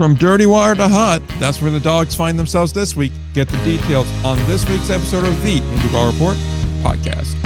From dirty water to hot, that's where the dogs find themselves this week. Get the details on this week's episode of the Ball Report podcast.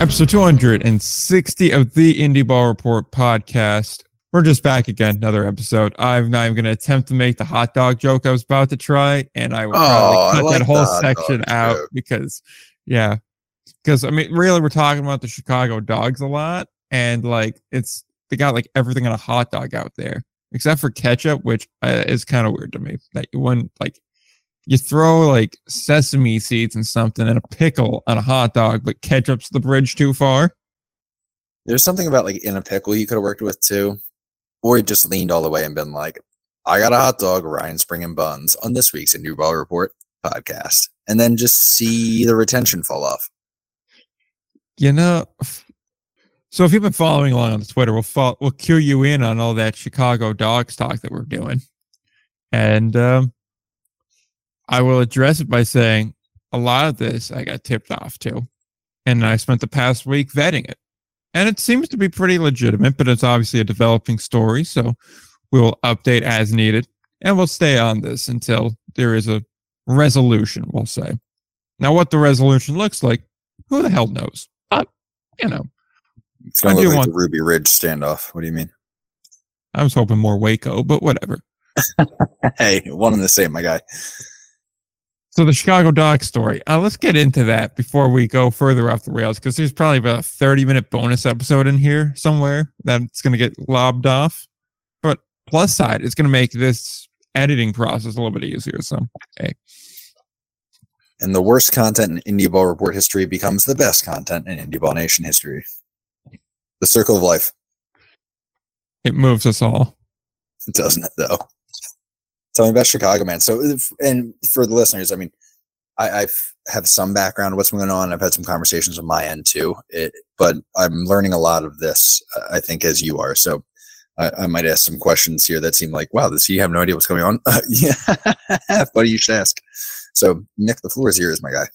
Episode 260 of the Indie Ball Report podcast. We're just back again, another episode. I'm not even going to attempt to make the hot dog joke I was about to try, and I will probably Oh, I cut like that whole section out joke. because, yeah, because I mean, really, we're talking about the Chicago dogs a lot, and like it's they got like everything on a hot dog out there except for ketchup, which uh, is kind of weird to me that you wouldn't like you throw like sesame seeds and something and a pickle on a hot dog, but ketchup's the bridge too far. There's something about like in a pickle you could have worked with too, or just leaned all the way and been like, "I got a hot dog, Ryan Spring and buns on this week's New Ball Report podcast," and then just see the retention fall off. You know, so if you've been following along on the Twitter, we'll we'll cue you in on all that Chicago dogs talk that we're doing, and um, I will address it by saying a lot of this I got tipped off to, and I spent the past week vetting it, and it seems to be pretty legitimate, but it's obviously a developing story, so we'll update as needed, and we'll stay on this until there is a resolution. We'll say. Now, what the resolution looks like, who the hell knows? But you know. It's gonna I look like want- the Ruby Ridge standoff. What do you mean? I was hoping more Waco, but whatever. Hey, one and the same, my guy. So the Chicago dog story. Uh, let's get into that before we go further off the rails, because there's probably about a 30 minute bonus episode in here somewhere that's going to get lobbed off. But plus side, it's going to make this editing process a little bit easier. So hey, And the worst content in Indie Ball Report history becomes the best content in Indie Ball Nation history. The circle of life, it moves us all. It doesn't it? Though. Tell me about Chicago, man. So, if, and for the listeners, I mean, I I've have some background what's going on. I've had some conversations on my end too, it, but I'm learning a lot of this. I think as you are. So, I, I might ask some questions here that seem like, wow, this you have no idea what's going on. Uh, yeah, funny you should ask. So, Nick, the floor is yours, my guy.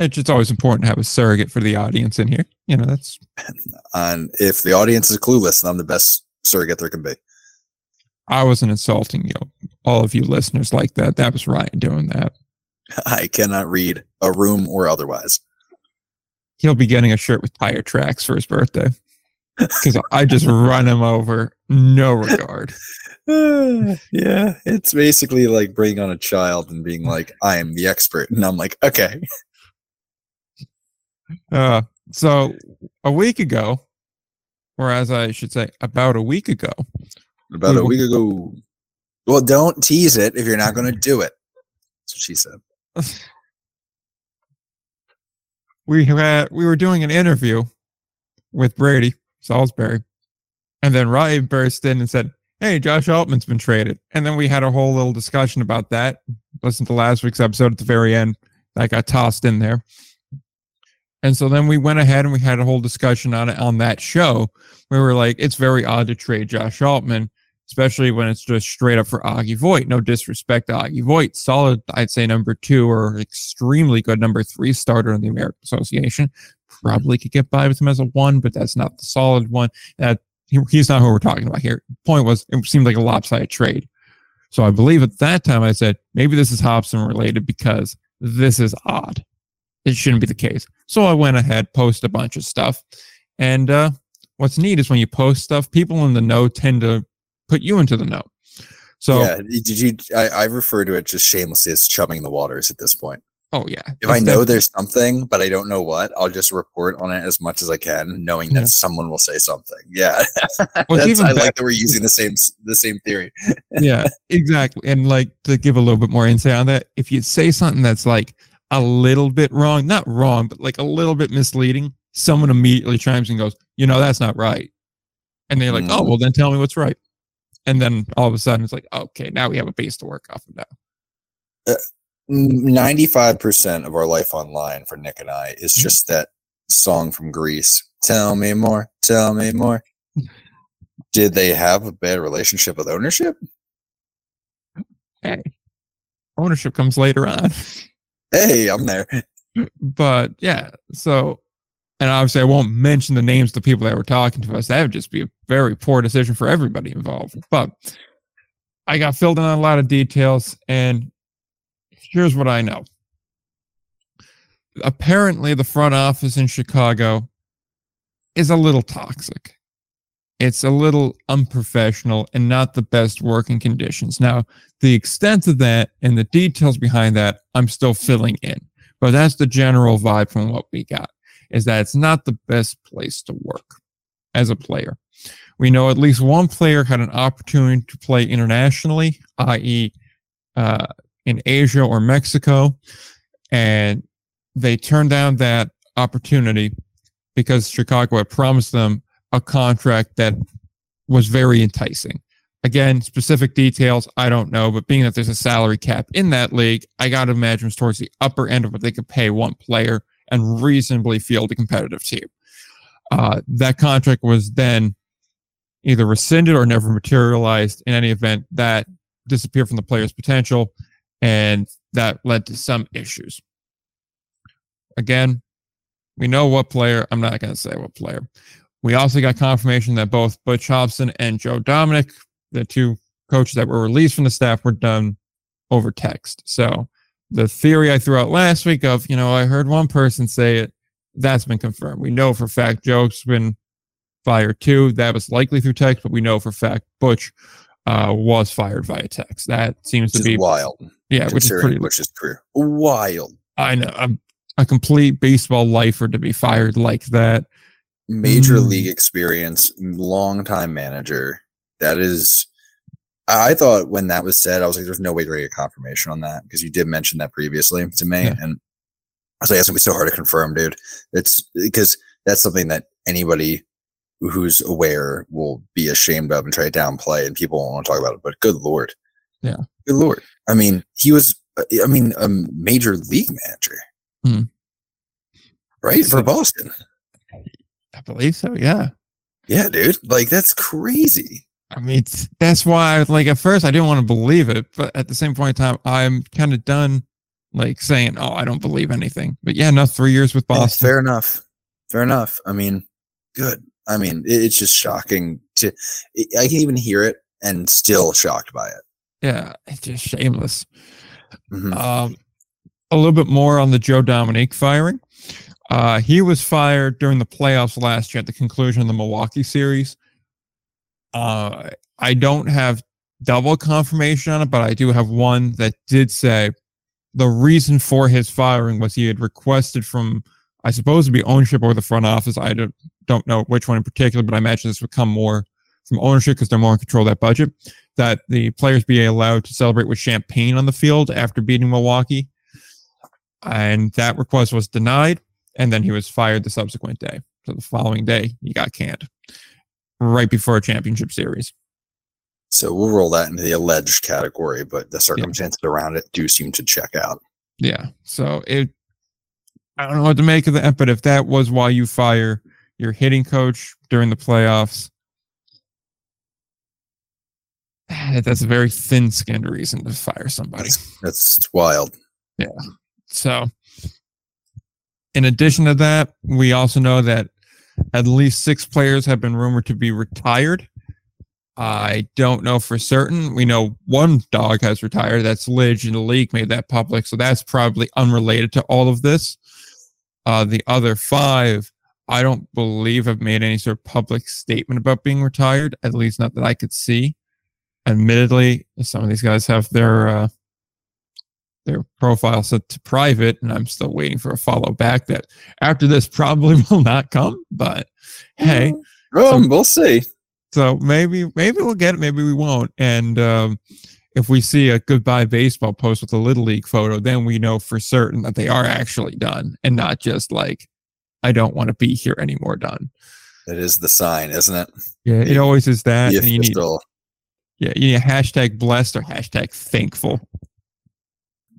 It's just always important to have a surrogate for the audience in here. You know, that's And if the audience is clueless, then I'm the best surrogate there can be. I wasn't insulting you, all of you listeners like that. That was Ryan doing that. I cannot read a room or otherwise. He'll be getting a shirt with tire tracks for his birthday because I just run him over, no regard. yeah, it's basically like bringing on a child and being like, I am the expert. And I'm like, okay. Uh, so a week ago, or as I should say, about a week ago, About a week ago. Well, don't tease it if you're not going to do it. That's what she said. we had we were doing an interview with Brady Salisbury, and then Ryan burst in and said, "Hey, Josh Altman's been traded," and then we had a whole little discussion about that. Listen to last week's episode at the very end. That got tossed in there. And so then we went ahead and we had a whole discussion on it on that show. We were like, it's very odd to trade Josh Altman, especially when it's just straight up for Augie Voigt. No disrespect to Augie Voigt. Solid, I'd say number two or extremely good number three starter in the American Association. Probably could get by with him as a one, but that's not the solid one. That he, he's not who we're talking about here. Point was, it seemed like a lopsided trade. So I believe at that time I said maybe this is Hobson related because this is odd. It shouldn't be the case. So I went ahead, post a bunch of stuff, and uh, what's neat is when you post stuff, people in the know tend to put you into the know. So yeah, did you? I, I refer to it just shamelessly as chumming the waters at this point. oh yeah, If I know there's something, but I don't know what, I'll just report on it as much as I can, knowing that someone will say something. Yeah, Well, even I better- like that we're using the same the same theory. yeah, exactly. And like to give a little bit more insight on that, if you say something that's like a little bit wrong, not wrong, but like a little bit misleading, someone immediately chimes and goes, you know, that's not right. And they're like, oh, Mm. well, then tell me what's right. And then all of a sudden it's like, okay, now we have a base to work off of now. Ninety-five percent of our life online for Nick and I is Mm-hmm. just that song from Grease. Tell me more. Tell me more. Did they have a bad relationship with ownership? Hey, ownership comes later on. Hey, I'm there. but yeah, so and obviously I won't mention the names of the people that were talking to us. That would just be a very poor decision for everybody involved. But I got filled in on a lot of details, and here's what I know. Apparently, the front office in Chicago is a little toxic. It's a little unprofessional and not the best working conditions. Now, the extent of that and the details behind that, I'm still filling in. But that's the general vibe from what we got is that it's not the best place to work as a player. We know at least one player had an opportunity to play internationally, i.e., uh, in Asia or Mexico, and they turned down that opportunity because Chicago had promised them a contract that was very enticing. Again, specific details, I don't know, but being that there's a salary cap in that league, I got to imagine it's towards the upper end of what they could pay one player and reasonably field a competitive team. Uh, that contract was then either rescinded or never materialized. In any event, that disappeared from the player's potential, and that led to some issues. Again, we know what player. I'm not going to say what player. We also got confirmation that both Butch Hobson and Joe Dominic, the two coaches that were released from the staff, were done over text. So the theory I threw out last week of, you know, I heard one person say it, that's been confirmed. We know for fact Joe's been fired too. That was likely through text, but we know for fact Butch uh, was fired via text. That seems which to be wild. Yeah, which is pretty Butch's career. Wild. I know. I'm a complete baseball lifer to be fired like that. Major mm. league experience, long time manager. That is I thought when that was said, I was like, there's no way to get confirmation on that because you did mention that previously to me. Yeah. And I was like, it's gonna be so hard to confirm, dude. It's because that's something that anybody who's aware will be ashamed of and try to downplay and people won't want to talk about it. But good lord. Yeah. Good lord. I mean, he was I mean, a major league manager. Hmm. Right? For Boston. I believe so, yeah. Yeah, dude. Like that's crazy. I mean, that's why, like, at first I didn't want to believe it, but at the same point in time, I'm kind of done, like, saying, "Oh, I don't believe anything." But yeah, no, three years with Boston. Yeah, fair enough. Fair enough. I mean, good. I mean, it's just shocking to. I can even hear it and still shocked by it. Yeah, it's just shameless. Mm-hmm. Um, a little bit more on the Joe Dominique firing. Uh, he was fired during the playoffs last year at the conclusion of the Milwaukee series. Uh, I don't have double confirmation on it, but I do have one that did say the reason for his firing was he had requested from, I suppose, to be ownership or the front office. I don't, don't know which one in particular, but I imagine this would come more from ownership because they're more in control of that budget. That the players be allowed to celebrate with champagne on the field after beating Milwaukee. And that request was denied. And then he was fired the subsequent day. So the following day, he got canned right before a championship series. So we'll roll that into the alleged category, but the circumstances yeah. around it do seem to check out. Yeah. So it, I don't know what to make of that, but if that was why you fire your hitting coach during the playoffs, that's a very thin skinned reason to fire somebody. That's, that's wild. Yeah. So, in addition to that, we also know that at least six players have been rumored to be retired. I don't know for certain. We know one dog has retired. That's Lidge, and the league made that public. So that's probably unrelated to all of this. Uh, the other five, I don't believe have made any sort of public statement about being retired, at least not that I could see. Admittedly, some of these guys have their uh, their profile set to private, and I'm still waiting for a follow back that after this probably will not come. But hey, um, so, we'll see. So maybe maybe we'll get it, maybe we won't. And um, if we see a goodbye baseball post with a little league photo, then we know for certain that they are actually done and not just like I don't want to be here anymore. Done. It is the sign, isn't it? Yeah, it always is that. And you need, yeah, you need a hashtag blessed or hashtag thankful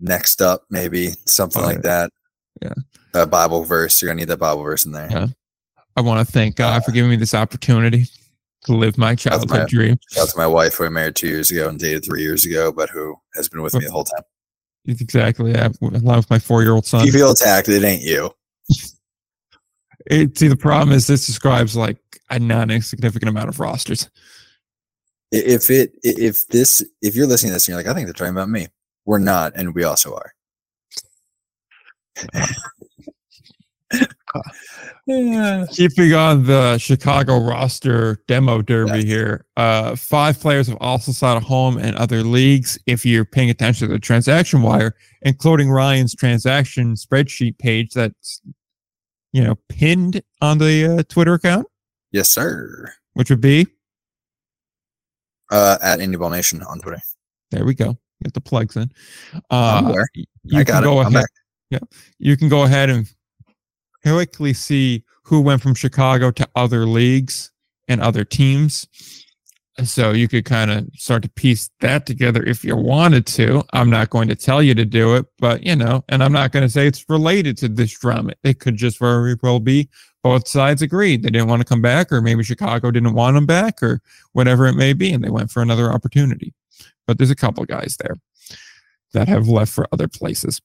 next up, maybe something like that. Yeah. A Bible verse. You're gonna need that Bible verse in there. Yeah. I want to thank God uh, for giving me this opportunity to live my childhood my, dream. That's my wife who I married two years ago and dated three years ago, but who has been with me the whole time. exactly yeah. Along with my four-year-old If son. you feel attacked, it ain't you. It, see, the problem is this describes like a non-insignificant amount of rosters. If it, if this, if you're listening to this and you're like, I think they're talking about me. We're not, and we also are. yeah. Keeping on the Chicago roster demo derby Yes. here, uh, five players have also sought a home in other leagues. If you're paying attention to the transaction wire, including Ryan's transaction spreadsheet page that's you know pinned on the uh, Twitter account, Yes, sir. which would be Uh, at Indie Ball Nation on Twitter. there we go. Get the plugs in. Uh, you I can it. go I'm ahead. back. you can go ahead and quickly see who went from Chicago to other leagues and other teams. So you could kind of start to piece that together if you wanted to. I'm not going to tell you to do it, but you know, and I'm not going to say it's related to this drama. It could just very well be both sides agreed they didn't want to come back, or maybe Chicago didn't want them back, or whatever it may be, and they went for another opportunity. But there's a couple guys there that have left for other places.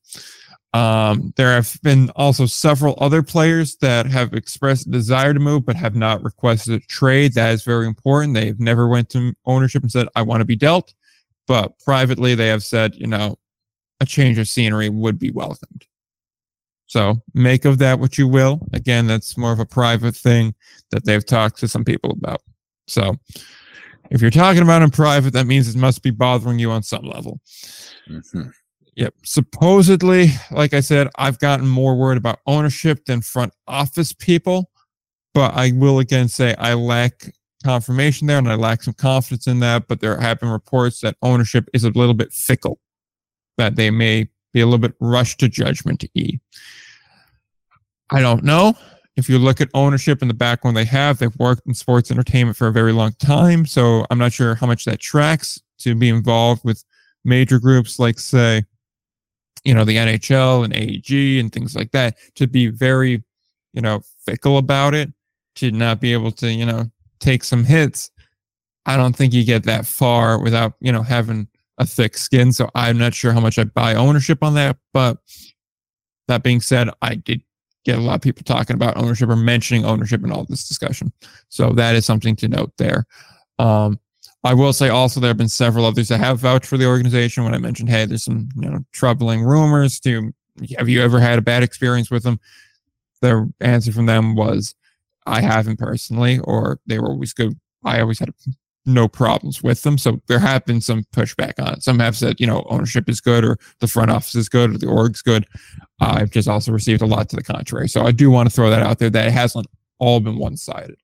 Um, there have been also several other players that have expressed a desire to move but have not requested a trade. That is very important. They've never went to ownership and said, I want to be dealt. But privately, they have said, you know, a change of scenery would be welcomed. So make of that what you will. Again, that's more of a private thing that they've talked to some people about. So if you're talking about in private, that means it must be bothering you on some level. Mhm. Yep. Supposedly, like I said, I've gotten more worried about ownership than front office people. But I will again say I lack confirmation there and I lack some confidence in that. But there have been reports that ownership is a little bit fickle, that they may be a little bit rushed to judgment to E. I don't know. If you look at ownership in the background they have, they've worked in sports entertainment for a very long time. So I'm not sure how much that tracks to be involved with major groups like, say, you know, the NHL and AEG and things like that, to be very, you know, fickle about it, to not be able to, you know, take some hits. I don't think you get that far without, you know, having a thick skin. So I'm not sure how much I buy ownership on that. But that being said, I did get a lot of people talking about ownership or mentioning ownership in all this discussion. So that is something to note there. Um, I will say also there have been several others that have vouched for the organization when I mentioned, hey, there's some you know troubling rumors. To have you ever had a bad experience with them? The answer from them was, I haven't personally, or they were always good. I always had no problems with them. So there have been some pushback on it. Some have said, you know, ownership is good, or the front office is good, or the org's good. I've just also received a lot to the contrary. So I do want to throw that out there that it hasn't all been one sided.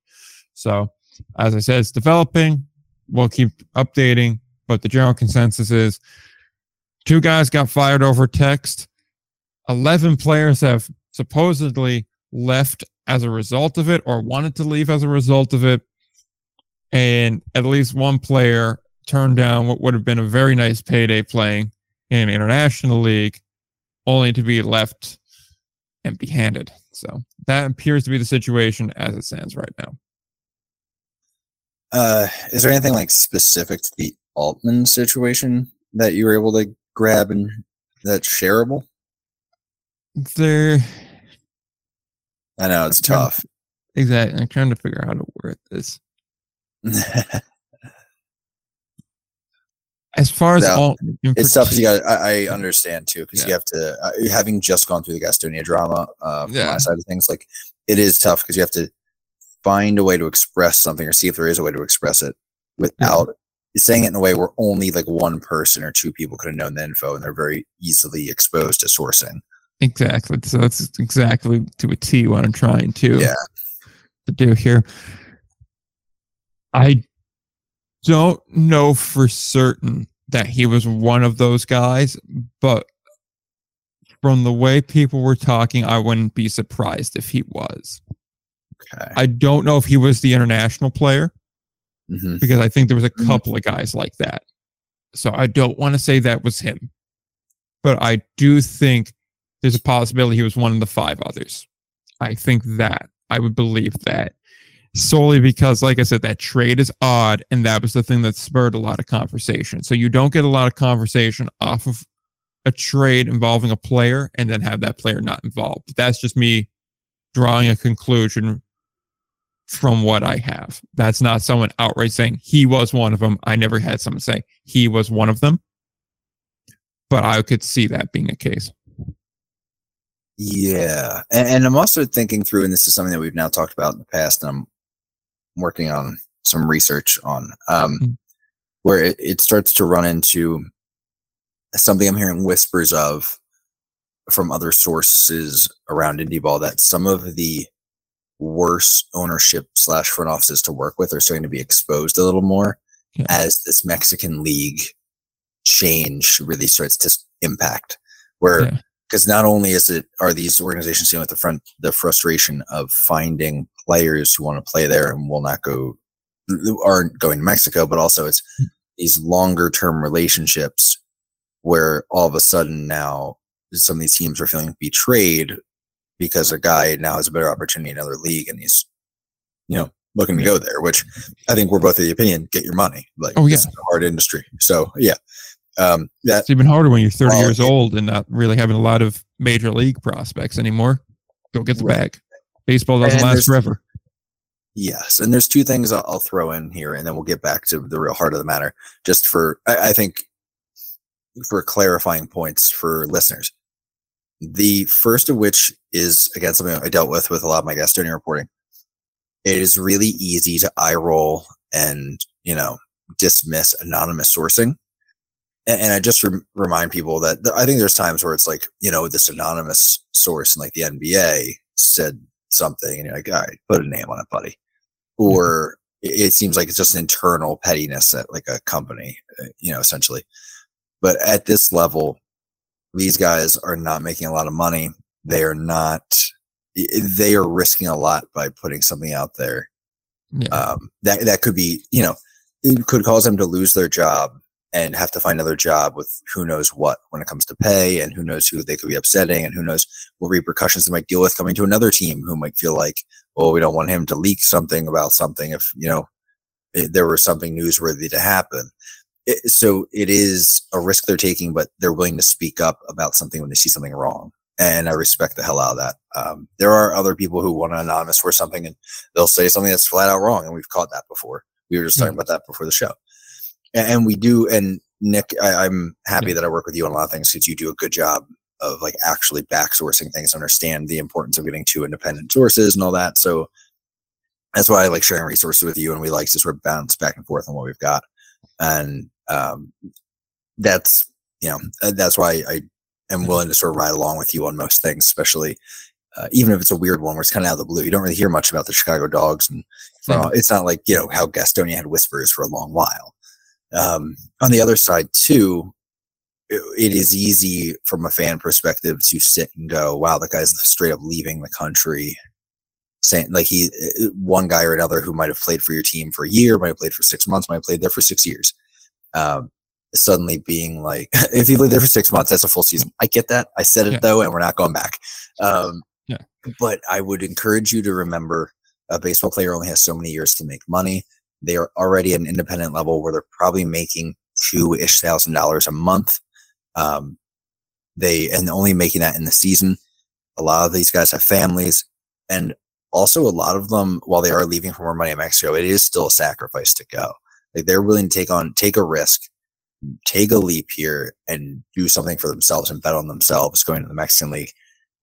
So as I said, it's developing. We'll keep updating, but the general consensus is two guys got fired over text. 11 players have supposedly left as a result of it or wanted to leave as a result of it. And at least one player turned down what would have been a very nice payday playing in an international league, only to be left empty handed. So that appears to be the situation as it stands right now. Uh, is there anything like specific to the Altman situation that you were able to grab and that's shareable? There, I know it's tough. exactly. I'm trying to figure out how to word this. As far as Yeah. all, it's tough because you got. I, I understand too because Yeah. you have to. Uh, having just gone through the Gastonia drama, uh, from Yeah. my side of things, like it is tough because you have to find a way to express something or see if there is a way to express it without saying it in a way where only like one person or two people could have known the info and they're very easily exposed to sourcing. Exactly. So that's exactly to a T what I'm trying to, Yeah. to do here. I don't know for certain that he was one of those guys, but from the way people were talking, I wouldn't be surprised if he was. Okay. I don't know if he was the international player hmm because I think there was a Mhm. couple of guys like that. So I don't want to say that was him, but I do think there's a possibility he was one of the five others. I think that I would believe that solely because, like I said, that trade is odd, and that was the thing that spurred a lot of conversation. So you don't get a lot of conversation off of a trade involving a player and then have that player not involved. That's just me drawing a conclusion from what I have. That's not someone outright saying he was one of them. I never had someone say he was one of them, but I could see that being a case. Yeah. And, and I'm also thinking through, and this is something that we've now talked about in the past, and I'm working on some research on, um, mm-hmm. where it, it starts to run into something I'm hearing whispers of from other sources around indie ball that some of the worst ownership slash front offices to work with are starting to be exposed a little more yeah. as this Mexican league change really starts to impact. Where because yeah. not only is it are these organizations dealing with the front the frustration of finding players who want to play there and will not go aren't going to Mexico, but also it's hmm. these longer term relationships where all of a sudden now some of these teams are feeling betrayed because a guy now has a better opportunity in another league and he's, you know, looking to go there, which I think we're both of the opinion, get your money. Like, oh, yeah. it's a hard industry. So, yeah. Um, that, it's even harder when you're 30 years old and not really having a lot of major league prospects anymore. Go get the right. bag. Baseball doesn't and last forever. Yes, and there's two things I'll, I'll, throw in here, and then we'll get back to the real heart of the matter. Just for, I, I think, for clarifying points for listeners. The first of which is again something I dealt with with a lot of my Gastonia reporting. It is really easy to eye roll and you know dismiss anonymous sourcing. And, and I just re- remind people that th- I think there's times where it's like you know this anonymous source in like the NBA said something, and you're like, all right, put a name on it, buddy. Or mm-hmm. it, it seems like it's just an internal pettiness at like a company, uh, you know, essentially. But at this level, these guys are not making a lot of money. They are not, they are risking a lot by putting something out there. Yeah. Um, that, that could be, you know, it could cause them to lose their job and have to find another job with who knows what when it comes to pay and who knows who they could be upsetting and who knows what repercussions they might deal with coming to another team who might feel like, well, we don't want him to leak something about something if, you know, there was something newsworthy to happen it, so it is a risk they're taking, but they're willing to speak up about something when they see something wrong. And I respect the hell out of that. Um, there are other people who want to anonymous for something and they'll say something that's flat out wrong. And we've caught that before. We were just talking mm-hmm. about that before the show. And, we do. And Nick, I, am happy that I work with you on a lot of things because you do a good job of like actually back sourcing things, understand the importance of getting two independent sources and all that. So that's why I like sharing resources with you and we like to sort of bounce back and forth on what we've got. And um, that's you know uh, that's why I am willing to sort of ride along with you on most things, especially uh, even if it's a weird one where it's kind of out of the blue. You don't really hear much about the Chicago Dogs, and uh, it's not like you know how Gastonia had whispers for a long while. Um, on the other side, too, it, it is easy from a fan perspective to sit and go, "Wow, the guy's straight up leaving the country." Saying like he, one guy or another who might have played for your team for a year, might have played for six months, might have played there for six years um, suddenly being like, if you live there for six months, that's a full season. I get that. I said it yeah. though, and we're not going back. Um, yeah. But I would encourage you to remember a baseball player only has so many years to make money. They are already at an independent level where they're probably making two ish thousand dollars a month. Um, they and only making that in the season. A lot of these guys have families, and also a lot of them, while they are leaving for more money in Mexico, it is still a sacrifice to go. Like they're willing to take on, take a risk, take a leap here and do something for themselves and bet on themselves going to the Mexican League.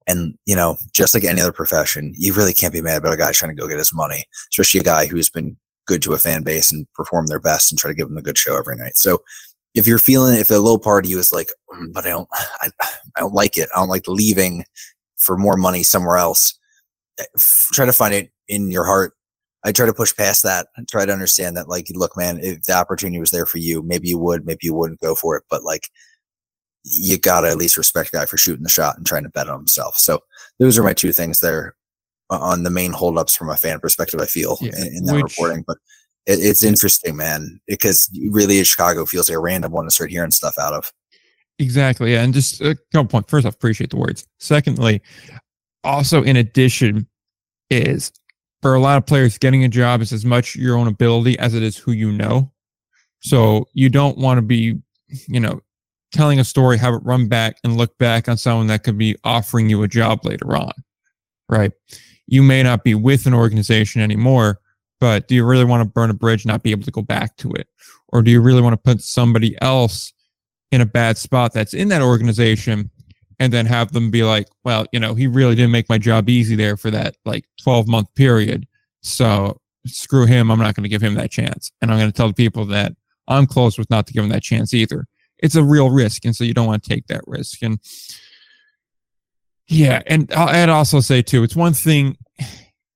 And, you know, just like any other profession, you really can't be mad about a guy trying to go get his money, especially a guy who's been good to a fan base and perform their best and try to give them a good show every night. So if you're feeling, if the low part of you is like, mm, but I don't, I, I don't like it. I don't like leaving for more money somewhere else. Eh, try to find it in your heart I try to push past that and try to understand that, like, look, man, if the opportunity was there for you, maybe you would, maybe you wouldn't go for it, but like, you gotta at least respect a guy for shooting the shot and trying to bet on himself. So those are my two things there on the main holdups from a fan perspective. I feel yeah, in, in, that which, reporting, but it, it's interesting, man, because really, Chicago feels like a random one to start hearing stuff out of. Exactly, yeah, and just a couple points. First off, appreciate the words. Secondly, also in addition, is for a lot of players, getting a job is as much your own ability as it is who you know. So you don't want to be, you know, telling a story, have it run back and look back on someone that could be offering you a job later on, right? You may not be with an organization anymore, but do you really want to burn a bridge, not be able to go back to it? Or do you really want to put somebody else in a bad spot that's in that organization and then have them be like, well, you know, he really didn't make my job easy there for that like 12 month period. So screw him. I'm not going to give him that chance. And I'm going to tell the people that I'm close with not to give him that chance either. It's a real risk. And so you don't want to take that risk. And yeah. And I'd also say too, it's one thing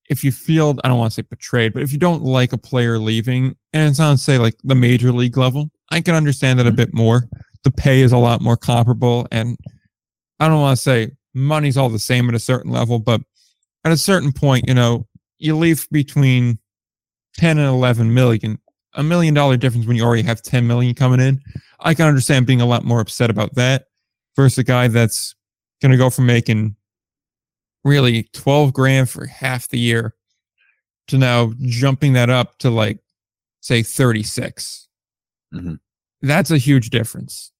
if you feel, I don't want to say betrayed, but if you don't like a player leaving and it's on say like the major league level, I can understand that a mm-hmm. bit more. The pay is a lot more comparable. And I don't want to say money's all the same at a certain level, but at a certain point, you know, you leave between 10 and 11 million, a million dollar difference when you already have 10 million coming in. I can understand being a lot more upset about that versus a guy that's going to go from making really 12 grand for half the year to now jumping that up to like, say, 36. Mm-hmm. That's a huge difference,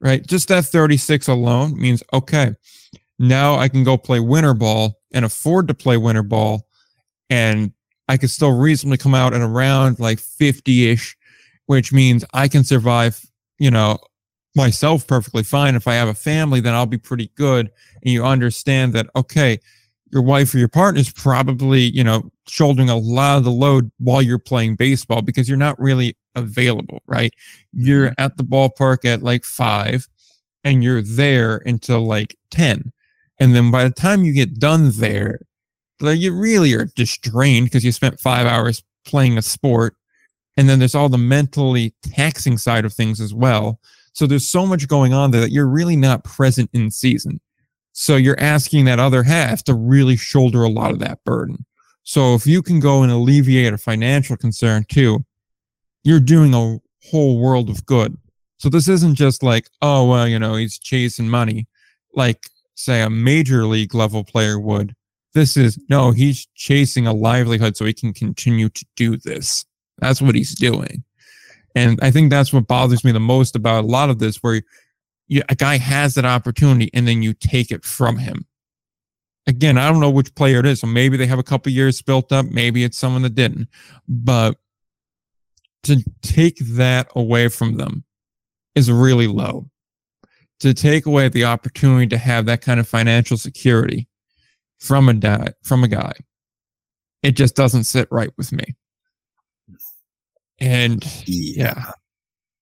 right? Just that 36 alone means, okay, now I can go play winter ball and afford to play winter ball and I can still reasonably come out at around like 50 ish, which means I can survive, you know, myself perfectly fine. If I have a family, then I'll be pretty good. And you understand that, okay, your wife or your partner is probably, you know, shouldering a lot of the load while you're playing baseball because you're not really available, right? You're mm-hmm. at the ballpark at like five and you're there until like 10. And then by the time you get done there, like you really are just drained because you spent five hours playing a sport. And then there's all the mentally taxing side of things as well. So there's so much going on there that you're really not present in season. So you're asking that other half to really shoulder a lot of that burden. So if you can go and alleviate a financial concern too, you're doing a whole world of good. So this isn't just like, oh, well, you know, he's chasing money like, say, a major league level player would. This is no, he's chasing a livelihood so he can continue to do this. That's what he's doing. And I think that's what bothers me the most about a lot of this, where you, a guy has that opportunity and then you take it from him. Again, I don't know which player it is. So maybe they have a couple years built up. Maybe it's someone that didn't. But to take that away from them is really low. To take away the opportunity to have that kind of financial security from a guy, from a guy, it just doesn't sit right with me. And yeah,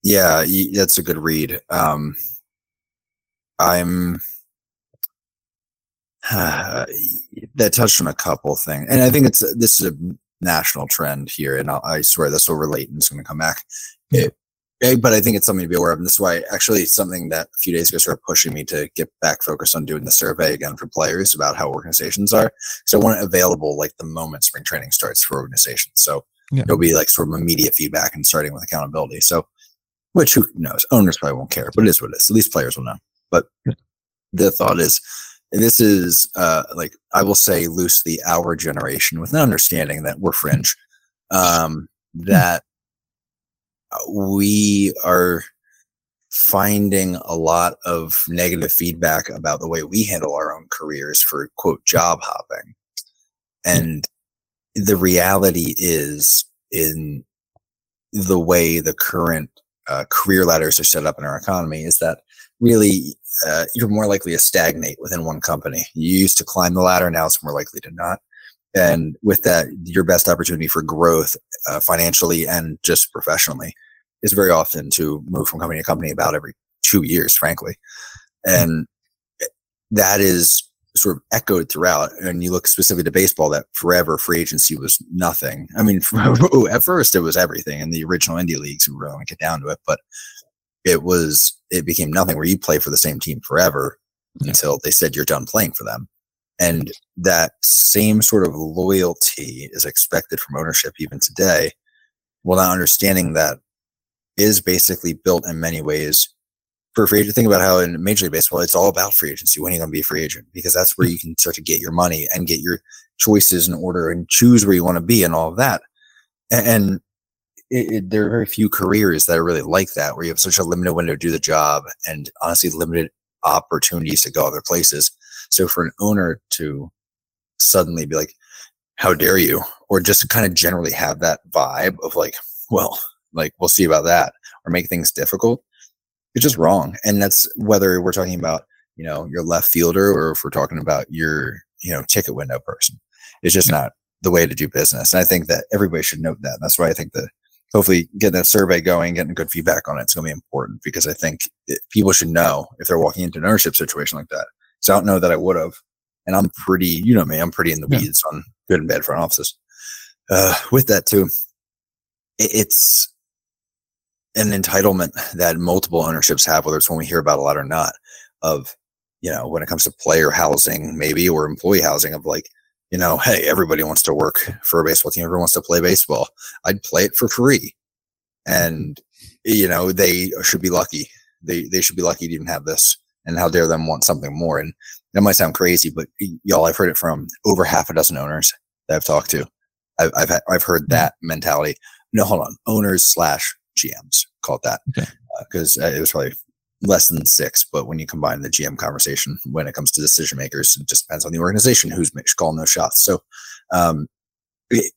yeah, that's a good read. Um, I'm uh, that touched on a couple things, and I think it's this is a national trend here, and I'll, i swear this will relate and it's going to come back. It, eh, but I think it's something to be aware of, and this is why actually something that a few days ago started pushing me to get back focused on doing the survey again for players about how organizations are. So I want it available like the moment spring training starts for organizations. So yeah. it'll be like sort of immediate feedback and starting with accountability. So, which who knows? Owners probably won't care, but it is what it is. At least players will know. But yeah. the thought is, this is uh, like I will say loosely our generation, with an understanding that we're fringe, um, that we are finding a lot of negative feedback about the way we handle our own careers for quote job hopping, and the reality is in the way the current uh, career ladders are set up in our economy is that really uh, you're more likely to stagnate within one company. You used to climb the ladder, now it's more likely to not. And with that, your best opportunity for growth uh, financially and just professionally is very often to move from company to company about every two years, frankly. And that is sort of echoed throughout. And you look specifically to baseball, that forever free agency was nothing. I mean, at first it was everything in the original indie leagues. And We really get down to it, but it was it became nothing where you play for the same team forever yeah. until they said you're done playing for them. And that same sort of loyalty is expected from ownership even today. Well, now understanding that is basically built in many ways for free agent. Think about how in Major League Baseball, it's all about free agency. When are you going to be a free agent? Because that's where hmm. you can start to get your money and get your choices in order and choose where you want to be and all of that. And it, it, there are very few careers that are really like that, where you have such a limited window to do the job, and honestly, limited opportunities to go other places. So for an owner to suddenly be like, "How dare you?" or just kind of generally have that vibe of like, "Well, like we'll see about that," or make things difficult, it's just wrong. And that's whether we're talking about you know your left fielder or if we're talking about your you know ticket window person. It's just not the way to do business. And I think that everybody should note that. That's why I think that hopefully getting that survey going, getting good feedback on it, it's going to be important because I think it, people should know if they're walking into an ownership situation like that. So I don't know that I would have. And I'm pretty, you know me, I'm pretty in the yeah. weeds on good and bad front offices. Uh, with that too, it, it's an entitlement that multiple ownerships have, whether it's when we hear about a lot or not, of, you know, when it comes to player housing, maybe, or employee housing, of like, you know, hey, everybody wants to work for a baseball team. Everyone wants to play baseball. I'd play it for free. And, you know, they should be lucky. They, they should be lucky to even have this. And how dare them want something more? And that might sound crazy, but y'all, I've heard it from over half a dozen owners that I've talked to. I've, I've, I've heard hmm. that mentality. No, hold on. Owners slash GMs, called that. Because okay. uh, it was probably less than six, but when you combine the GM conversation, when it comes to decision makers, it just depends on the organization who's calling those shots. So, um, it,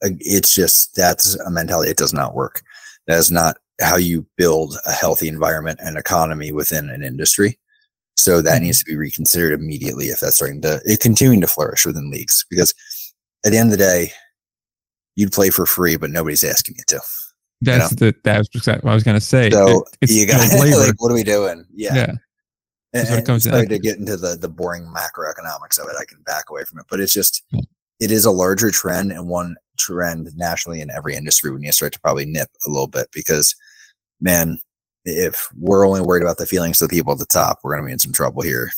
it's just that's a mentality. It does not work. That is not how you build a healthy environment and economy within an industry. So that mm-hmm. needs to be reconsidered immediately if that's starting to it continuing to flourish within leagues. Because at the end of the day, you'd play for free, but nobody's asking you to. That's you know? the that's what I was going to say. So it, you got like, what are we doing? Yeah. Yeah. And, and comes starting to get into the the boring macroeconomics of it, I can back away from it. But it's just it is a larger trend and one trend nationally in every industry we need to start to probably nip a little bit because man, if we're only worried about the feelings of the people at the top, we're gonna be in some trouble here.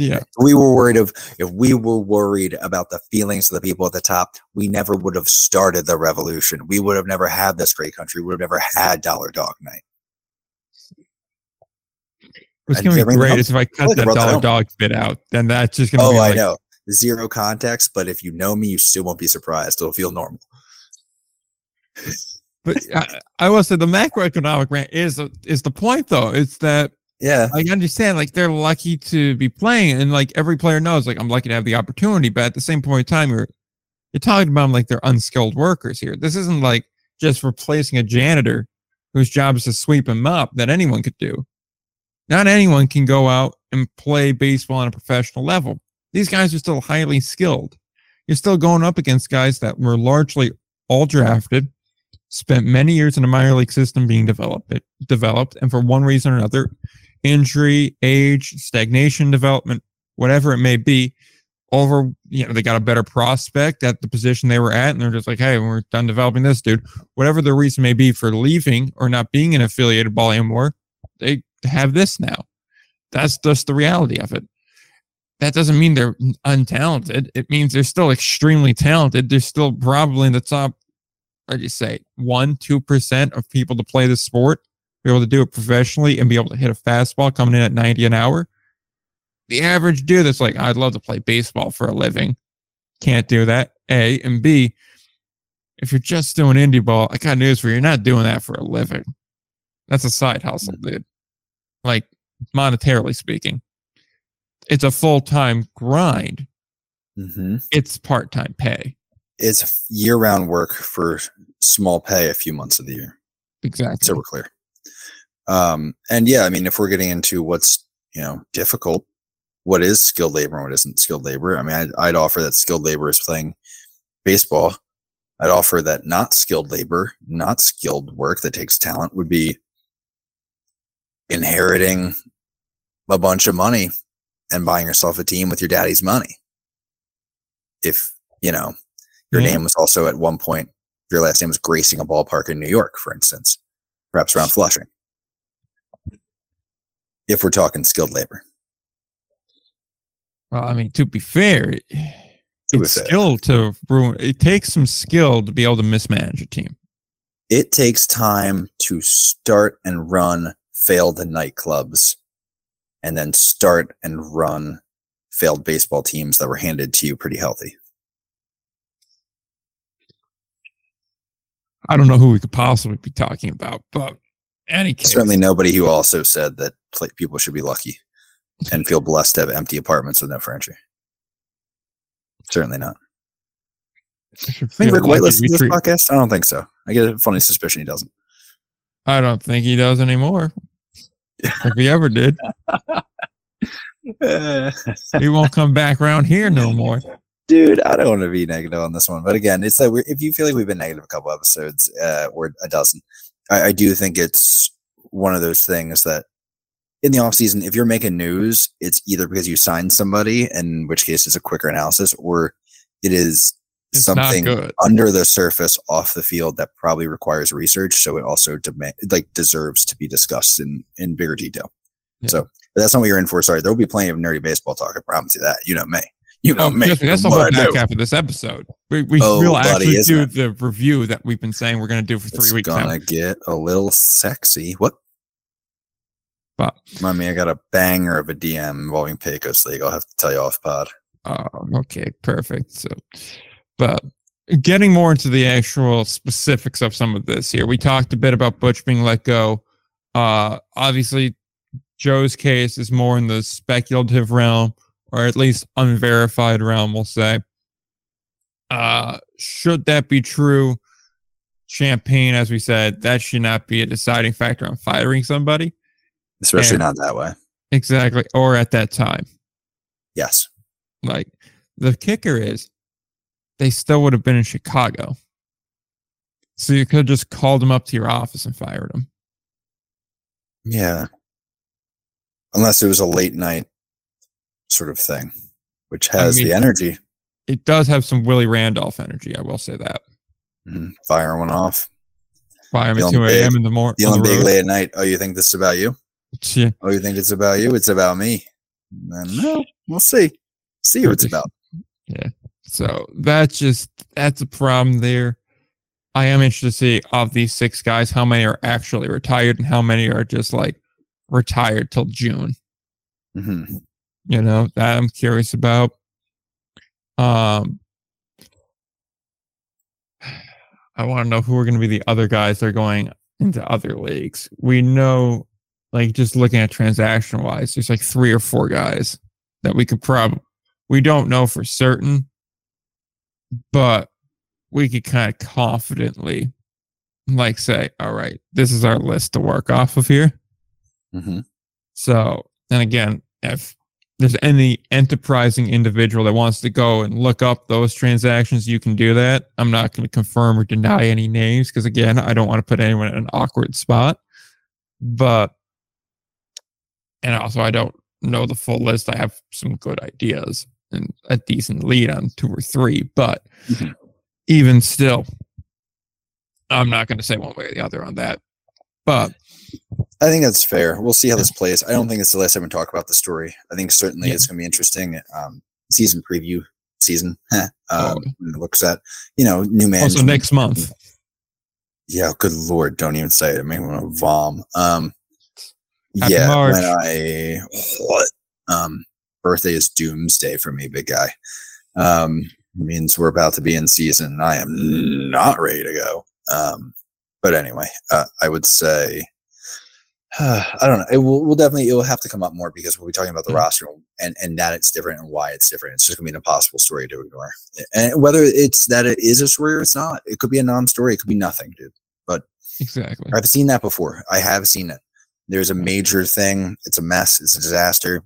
Yeah. We were worried of if we were worried about the feelings of the people at the top, we never would have started the revolution. We would have never had this great country. We would have never had Dollar Dog Night. What's going to be great is if I cut that Dollar Dog bit out, then that's just going to oh, be. Oh, like, I know. Zero context, but if you know me, you still won't be surprised. It'll feel normal. but I, I will say the macroeconomic rant is uh, is the point though. It's that yeah. I understand like they're lucky to be playing and like every player knows like I'm lucky to have the opportunity, but at the same point in time you're you're talking about like they're unskilled workers here. This isn't like just replacing a janitor whose job is to sweep and mop that anyone could do. Not anyone can go out and play baseball on a professional level. These guys are still highly skilled. You're still going up against guys that were largely all drafted, spent many years in a minor league system being developed, developed, and for one reason or another, injury, age, stagnation, development, whatever it may be, over, you know, they got a better prospect at the position they were at, and they're just like, hey, we're done developing this dude. Whatever the reason may be for leaving or not being an affiliated ball anymore, they have this now. That's just the reality of it. That doesn't mean they're untalented. It means they're still extremely talented. They're still probably in the top, what do you say, one, 2% of people to play the sport be able to do it professionally and be able to hit a fastball coming in at 90 an hour. The average dude that's like, I'd love to play baseball for a living, can't do that. A and B, if you're just doing indie ball, I got news for you. You're not doing that for a living. That's a side hustle, mm. dude. Like monetarily speaking, it's a full time grind. Mm-hmm. It's part time pay. It's year round work for small pay a few months of the year. Exactly. So we're clear. Um, and yeah, I mean, if we're getting into what's you know difficult, what is skilled labor and what isn't skilled labor? I mean, I'd, I'd offer that skilled labor is playing baseball. I'd offer that not skilled labor, not skilled work that takes talent would be inheriting a bunch of money and buying yourself a team with your daddy's money. If, you know, your mm-hmm. name was also at one point, your last name was gracing a ballpark in New York, for instance, perhaps around Flushing if we're talking skilled labor. Well, I mean, to be fair, to it's be skill to ruin. It takes some skill to be able to mismanage a team. It takes time to start and run failed nightclubs, and then start and run failed baseball teams that were handed to you pretty healthy. I don't know who we could possibly be talking about, but any case, Certainly nobody who also said that people should be lucky and feel blessed to have empty apartments with no furniture. Certainly not. I think Rick White listens to this podcast. I don't think so. I get a funny suspicion he doesn't. I don't think he does anymore. if he ever did, he won't come back around here no more. Dude, I don't want to be negative on this one, but again, it's that we're, if you feel like we've been negative a couple episodes uh, or a dozen, I, I do think it's one of those things that in the off season, if you're making news, it's either because you signed somebody, in which case it's a quicker analysis, or it is It's something under the surface off the field that probably requires research. So it also demand like deserves to be discussed in in bigger detail. Yeah. So but that's not what you're in for. Sorry, there will be plenty of nerdy baseball talk. I promise you that. You know me. You know Oh, that's the whole back half of this episode. We, we Oh, will buddy, actually do it? the review that we've been saying we're going to do for three It's weeks now. gonna get a little sexy. What? But Mommy, I got a banger of a DM involving Pecos League. I'll have to tell you off pod. Um, okay, perfect. So, but getting more into the actual specifics of some of this here, we talked a bit about Butch being let go. Uh, obviously, Joe's case is more in the speculative realm, or at least unverified realm, we'll say. Uh, should that be true? Champagne, as we said, that should not be a deciding factor on firing somebody. Especially And- not that way. Exactly. Or at that time. Yes. Like the kicker is they still would have been in Chicago. So you could have just called them up to your office and fired them. Yeah. Unless it was a late night sort of thing, which has mean- the energy. It does have some Willie Randolph energy, I will say that. Mhm. Fire one off. Fire at 2 a.m. in the morning. Feeling big late at night. Oh, you think this is about you? Yeah. Oh, you think it's about you? It's about me. Then, no, we'll see. See what it's about. Yeah. So that's just that's a problem there. I am interested to see of these six guys how many are actually retired and how many are just like retired till June. hmm you know that i'm curious about. Um i want to know who are going to be the other guys that are going into other leagues. We know like just looking at transaction wise there's like three or four guys that we could probably we don't know for certain but we could kind of confidently like say all right this is our list to work off of here. Hmm so, and again, if there's any enterprising individual that wants to go and look up those transactions, you can do that. I'm not going to confirm or deny any names because, again, I don't want to put anyone in an awkward spot. But, and also, I don't know the full list. I have some good ideas and a decent lead on two or three. But Mhm. even still, I'm not going to say one way or the other on that. But I think that's fair. We'll see how this plays. I don't think it's the last time we talk about the story. I think certainly Yeah. it's going to be interesting. Um, season preview season. um, Oh. looks at you know new man. also next month, Yeah, good lord, don't even say it. It made me want to vom. Um, Happy yeah, March. when I what? Um, birthday is doomsday for me, big guy. Um, means we're about to be in season. and I am not ready to go. Um, but anyway, uh, I would say. I don't know. It will, will definitely it will have to come up more because we'll be talking about the Mhm. roster and and that it's different and why it's different. It's just gonna be an impossible story to ignore. And whether it's that it is a story or it's not, it could be a non-story. It could be nothing, dude. But exactly. I've seen that before. I have seen it. There's a major thing. It's a mess. It's a disaster.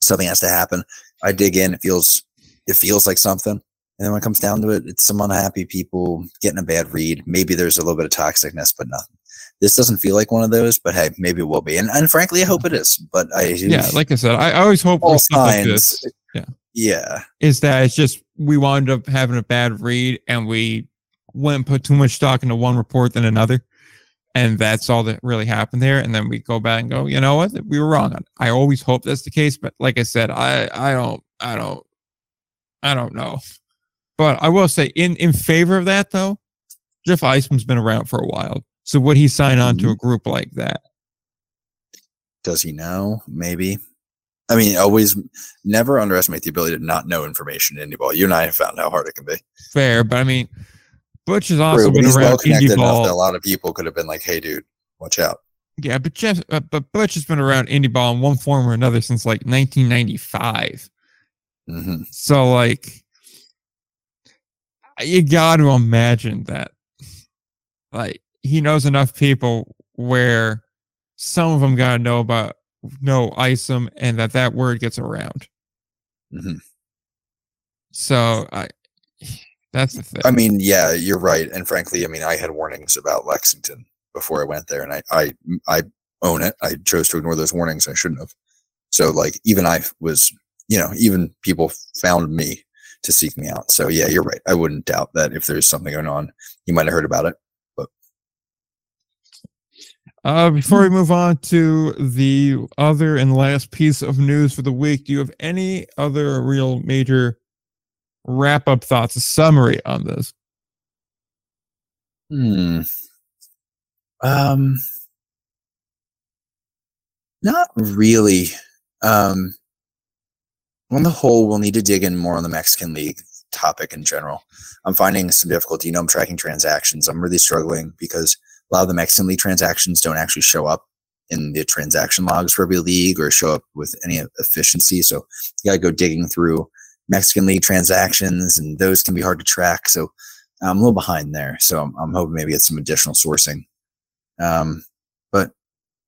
Something has to happen. I dig in. It feels it feels like something. And then when it comes down to it, it's some unhappy people getting a bad read. Maybe there's a little bit of toxicness, but nothing. This doesn't feel like one of those, but hey, maybe it will be. And, and frankly, I hope it mm-hmm. is. But I yeah, like I said, I, I always hope all like signs. this Yeah. Yeah. is that it's just we wound up having a bad read and we went and put too much stock into one report than another. And that's all that really happened there. And then we go back and go, you know what? We were wrong. I always hope that's the case. But like I said, I I don't I don't I don't know. But I will say in in favor of that though, Jeff Isom's been around for a while. So would he sign on to a group like that? Does he know? Maybe. I mean, always never underestimate the ability to not know information in any ball. You and I have found how hard it can be. fair, but I mean, Butch has also True, been he's well around connected indie enough that a lot of people could have been like, "Hey, dude, watch out." Yeah, but Jeff, uh, but Butch has been around indie ball in one form or another since like 1995. hmm So like, you got to imagine that, like, he knows enough people where some of them got to know about know Isom and that that word gets around. hmm So I, that's the thing. I mean, yeah, you're right. And frankly, I mean, I had warnings about Lexington before I went there, and I, I, I own it. I chose to ignore those warnings. I shouldn't have. So, like, even I was, you know, even people found me to seek me out. So, yeah, you're right. I wouldn't doubt that if there's something going on, you might have heard about it. Uh, before we move on to the other and last piece of news for the week, do you have any other real major wrap up thoughts, a summary on this? Hmm. Um. Not really. Um. On the whole, we'll need to dig in more on the Mexican League topic in general. I'm finding some know, I'm tracking transactions. I'm really struggling because a lot of the Mexican League transactions don't actually show up in the transaction logs for every league or show up with any efficiency. So you got to go digging through Mexican League transactions, and those can be hard to track. So I'm a little behind there. So I'm, I'm hoping maybe get some additional sourcing. Um, but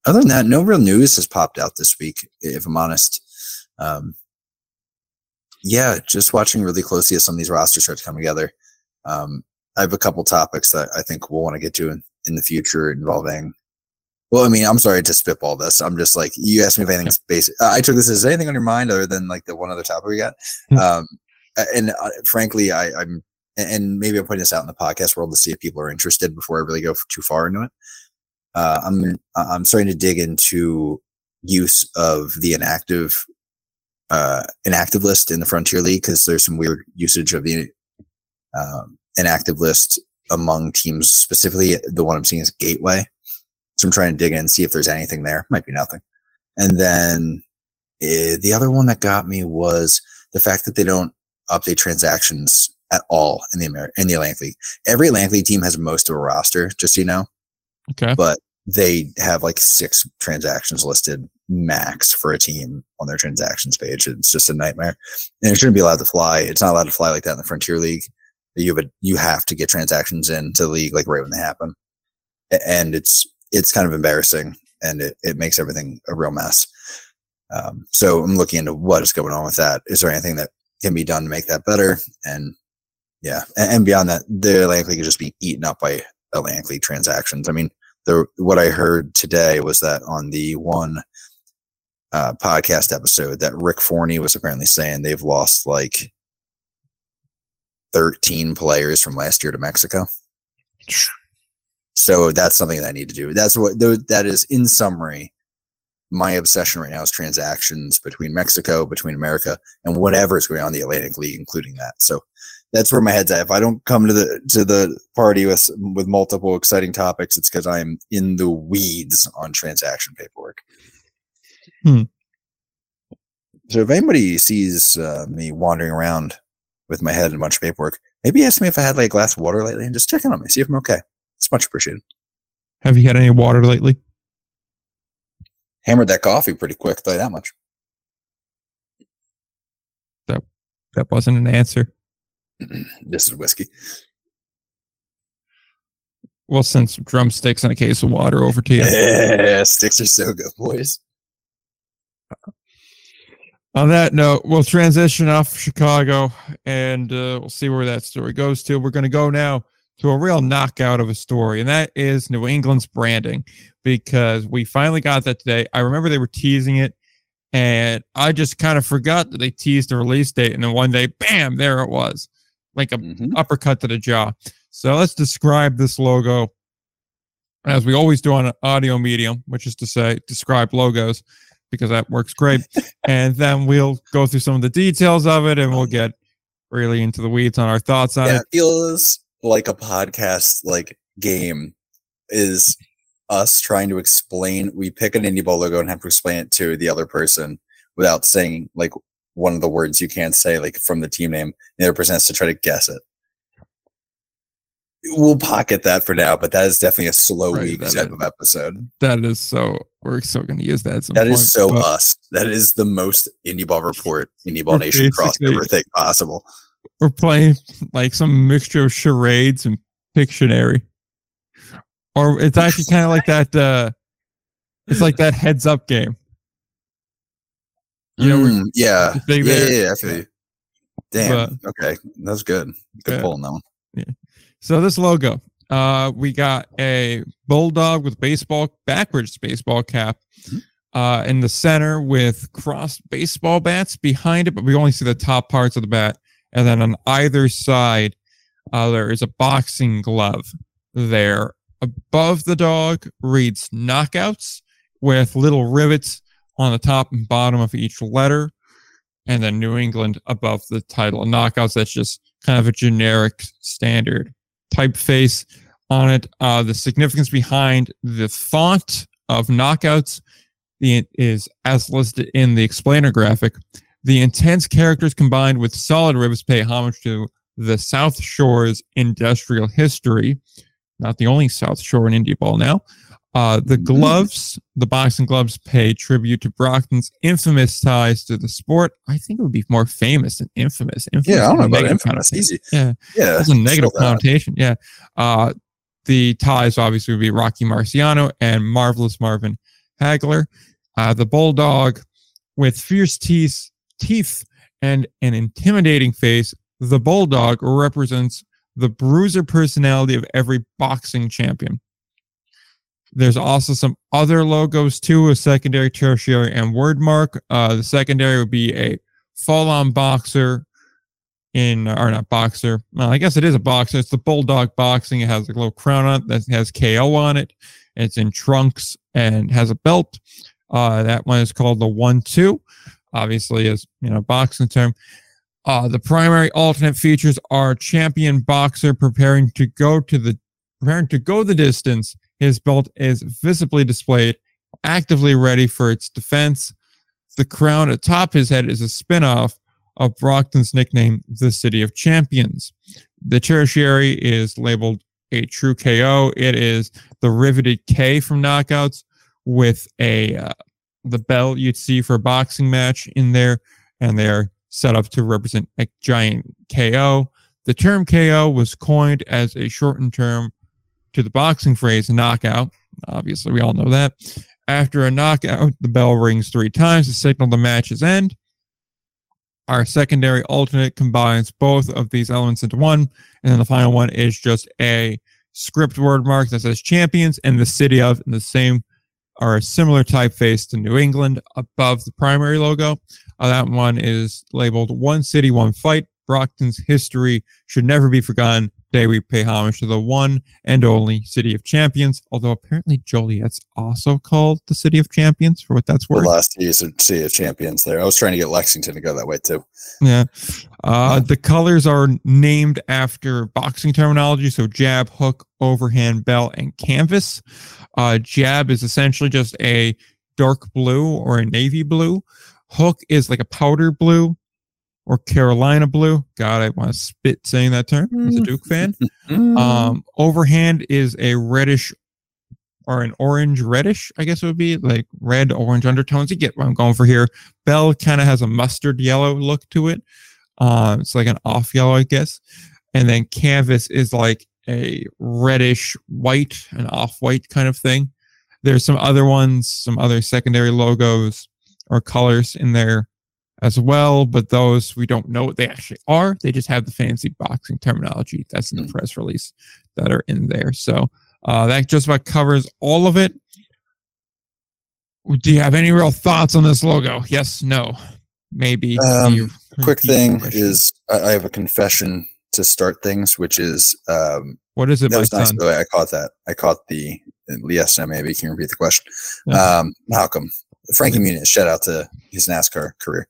other than that, no real news has popped out this week, if I'm honest. Um, yeah, just watching really closely as some of these rosters start to come together. Um, I have a couple topics that I think we'll want to get to in, in the future involving. Well, I mean, I'm sorry to spitball this. I'm just like you asked me if anything's basic. I took this as anything on your mind other than like the one other topic we got. Um, and uh, frankly, I, I'm and maybe I'm putting this out in the podcast world to see if people are interested before I really go too far into it. Uh, I'm I'm starting to dig into use of the inactive uh, inactive list in the Frontier League because there's some weird usage of the um, inactive list among teams. Specifically, the one I'm seeing is Gateway. So I'm trying to dig in and see if there's anything there. Might be nothing. And then uh, the other one that got me was the fact that they don't update transactions at all in the Amer- in the Atlantic League. Every Atlantic League team has most of a roster, just so you know, Okay. but they have like six transactions listed max for a team on their transactions page. It's just a nightmare, and it shouldn't be allowed to fly. It's not allowed to fly like that in the Frontier League. You have a, you have to get transactions into the league like right when they happen, and it's it's kind of embarrassing, and it, it makes everything a real mess. Um, so I'm looking into what is going on with that. Is there anything that can be done to make that better? And yeah, and, and beyond that, the Atlantic League could just be eaten up by Atlantic League transactions. I mean, the what I heard today was that on the one uh, podcast episode that Rick Forney was apparently saying they've lost like 13 players from last year to Mexico. So that's something that I need to do. That's what that is in summary. My obsession right now is transactions between Mexico, between America, and whatever is going on in the Atlantic League, including that. So that's where my head's at. If I don't come to the to the party with with multiple exciting topics, it's because I'm in the weeds on transaction paperwork. Hmm. So if anybody sees uh, me wandering around with my head and a bunch of paperwork, maybe ask me if I had like a glass of water lately and just check in on me, see if I'm okay. It's much appreciated. Have you had any water lately? Hammered that coffee pretty quick, tell you that much. That wasn't an answer. this is whiskey. We'll send some drumsticks and a case of water over to you. Yeah, sticks are so good, boys. On that note, we'll transition off Chicago and uh, we'll see where that story goes to. We're going to go now to a real knockout of a story, and that is New England's branding because we finally got that today. I remember they were teasing it, and I just kind of forgot that they teased the release date, and then one day, bam, there it was, like a Mhm. uppercut to the jaw. So let's describe this logo as we always do on an audio medium, which is to say, describe logos because that works great. and then we'll go through some of the details of it and we'll get really into the weeds on our thoughts on Yeah, it. it feels like a podcast like game is us trying to explain we pick an indie ball logo and have to explain it to the other person without saying like one of the words you can't say like from the team name the other person has to try to guess it we'll pocket that for now, but that is definitely a slow Right, week type is- of episode. That is so. We're still going to use that. That point, is so but us. That is the most indie ball report, indie ball nation crossover thing possible. We're playing like some mixture of charades and Pictionary, or it's actually kind of like that. uh It's like that heads up game. You know, Mm, yeah, yeah, yeah, yeah, I feel you. Damn. okay, that's good. Good Yeah. pull on that one. So this logo, uh, we got a bulldog with baseball backwards baseball cap, Mhm. uh, in the center with crossed baseball bats behind it, but we only see the top parts of the bat, and then on either side, uh, there is a boxing glove there. Above the dog reads knockouts with little rivets on the top and bottom of each letter, and then New England above the title. Knockouts, that's just kind of a generic standard typeface on it. Uh, the significance behind the font of knockouts is as listed in the explainer graphic. The intense characters combined with solid ribs pay homage to the South Shore's industrial history. Not the only South Shore in Indie Ball now. Uh, the Mhm. gloves, the boxing gloves, pay tribute to Brockton's infamous ties to the sport. I think it would be more famous than infamous. infamous Yeah, I don't know about infamous. Easy. Yeah. Yeah, That's a negative connotation. Yeah. Uh, the ties obviously would be Rocky Marciano and Marvelous Marvin Hagler. Uh, the Bulldog with fierce teeth, teeth and an intimidating face. The Bulldog represents the bruiser personality of every boxing champion. There's also some other logos too, a secondary, tertiary, and word mark. Uh, the secondary would be a fall-on boxer in or not boxer. Well, I guess it is a boxer. It's the Bulldog Boxing. It has a little crown on it that has KO on it. It's in trunks and has a belt. Uh, that one is called the one two. Obviously, is you know boxing term. Uh, the primary alternate features are champion boxer preparing to go to the preparing to go the distance. His belt is visibly displayed, actively ready for its defense. The crown atop his head is a spin-off of Brockton's nickname, the City of Champions. The tertiary is labeled a true KO. It is the riveted K from knockouts with a uh, the bell you'd see for a boxing match in there, and they're set up to represent a giant KO. The term KO was coined as a shortened term to the boxing phrase knockout. Obviously, we all know that. After a knockout, the bell rings three times to signal the match's end. Our secondary alternate combines both of these elements into one, and then the final one is just a script word mark that says champions and the city of in the same or a similar typeface to New England above the primary logo. Uh, that one is labeled One City, One Fight. Brockton's history should never be forgotten. Today we pay homage to the one and only City of Champions, although apparently Joliet's also called the City of Champions, for what that's worth. The last Sea of Champions there. I was trying to get Lexington to go that way too. Yeah. Uh, the colors are named after boxing terminology. So jab, hook, overhand, bell, and canvas. Uh, jab is essentially just a dark blue or a navy blue. Hook is like a powder blue or Carolina blue. God, I want to spit saying that term as a Duke fan. Um, overhand is a reddish or an orange reddish, I guess it would be like red orange undertones. You get what I'm going for here. Bell kind of has a mustard yellow look to it. Um, it's like an off yellow, I guess. And then canvas is like a reddish white, an off white kind of thing. There's some other ones, some other secondary logos or colors in there as well, but those we don't know what they actually are. They just have the fancy boxing terminology that's in the Mm. press release that are in there. So uh, that just about covers all of it. Do you have any real thoughts on this logo? Yes, no, maybe. Um, Quick thing is, I, have a confession to start things, which is um, what is it, that was nice. son? by the way. I caught that. I caught the yes. No, maybe you can repeat the question. Yeah. Um, Malcolm, Frankie Muniz. Shout out to his NASCAR career.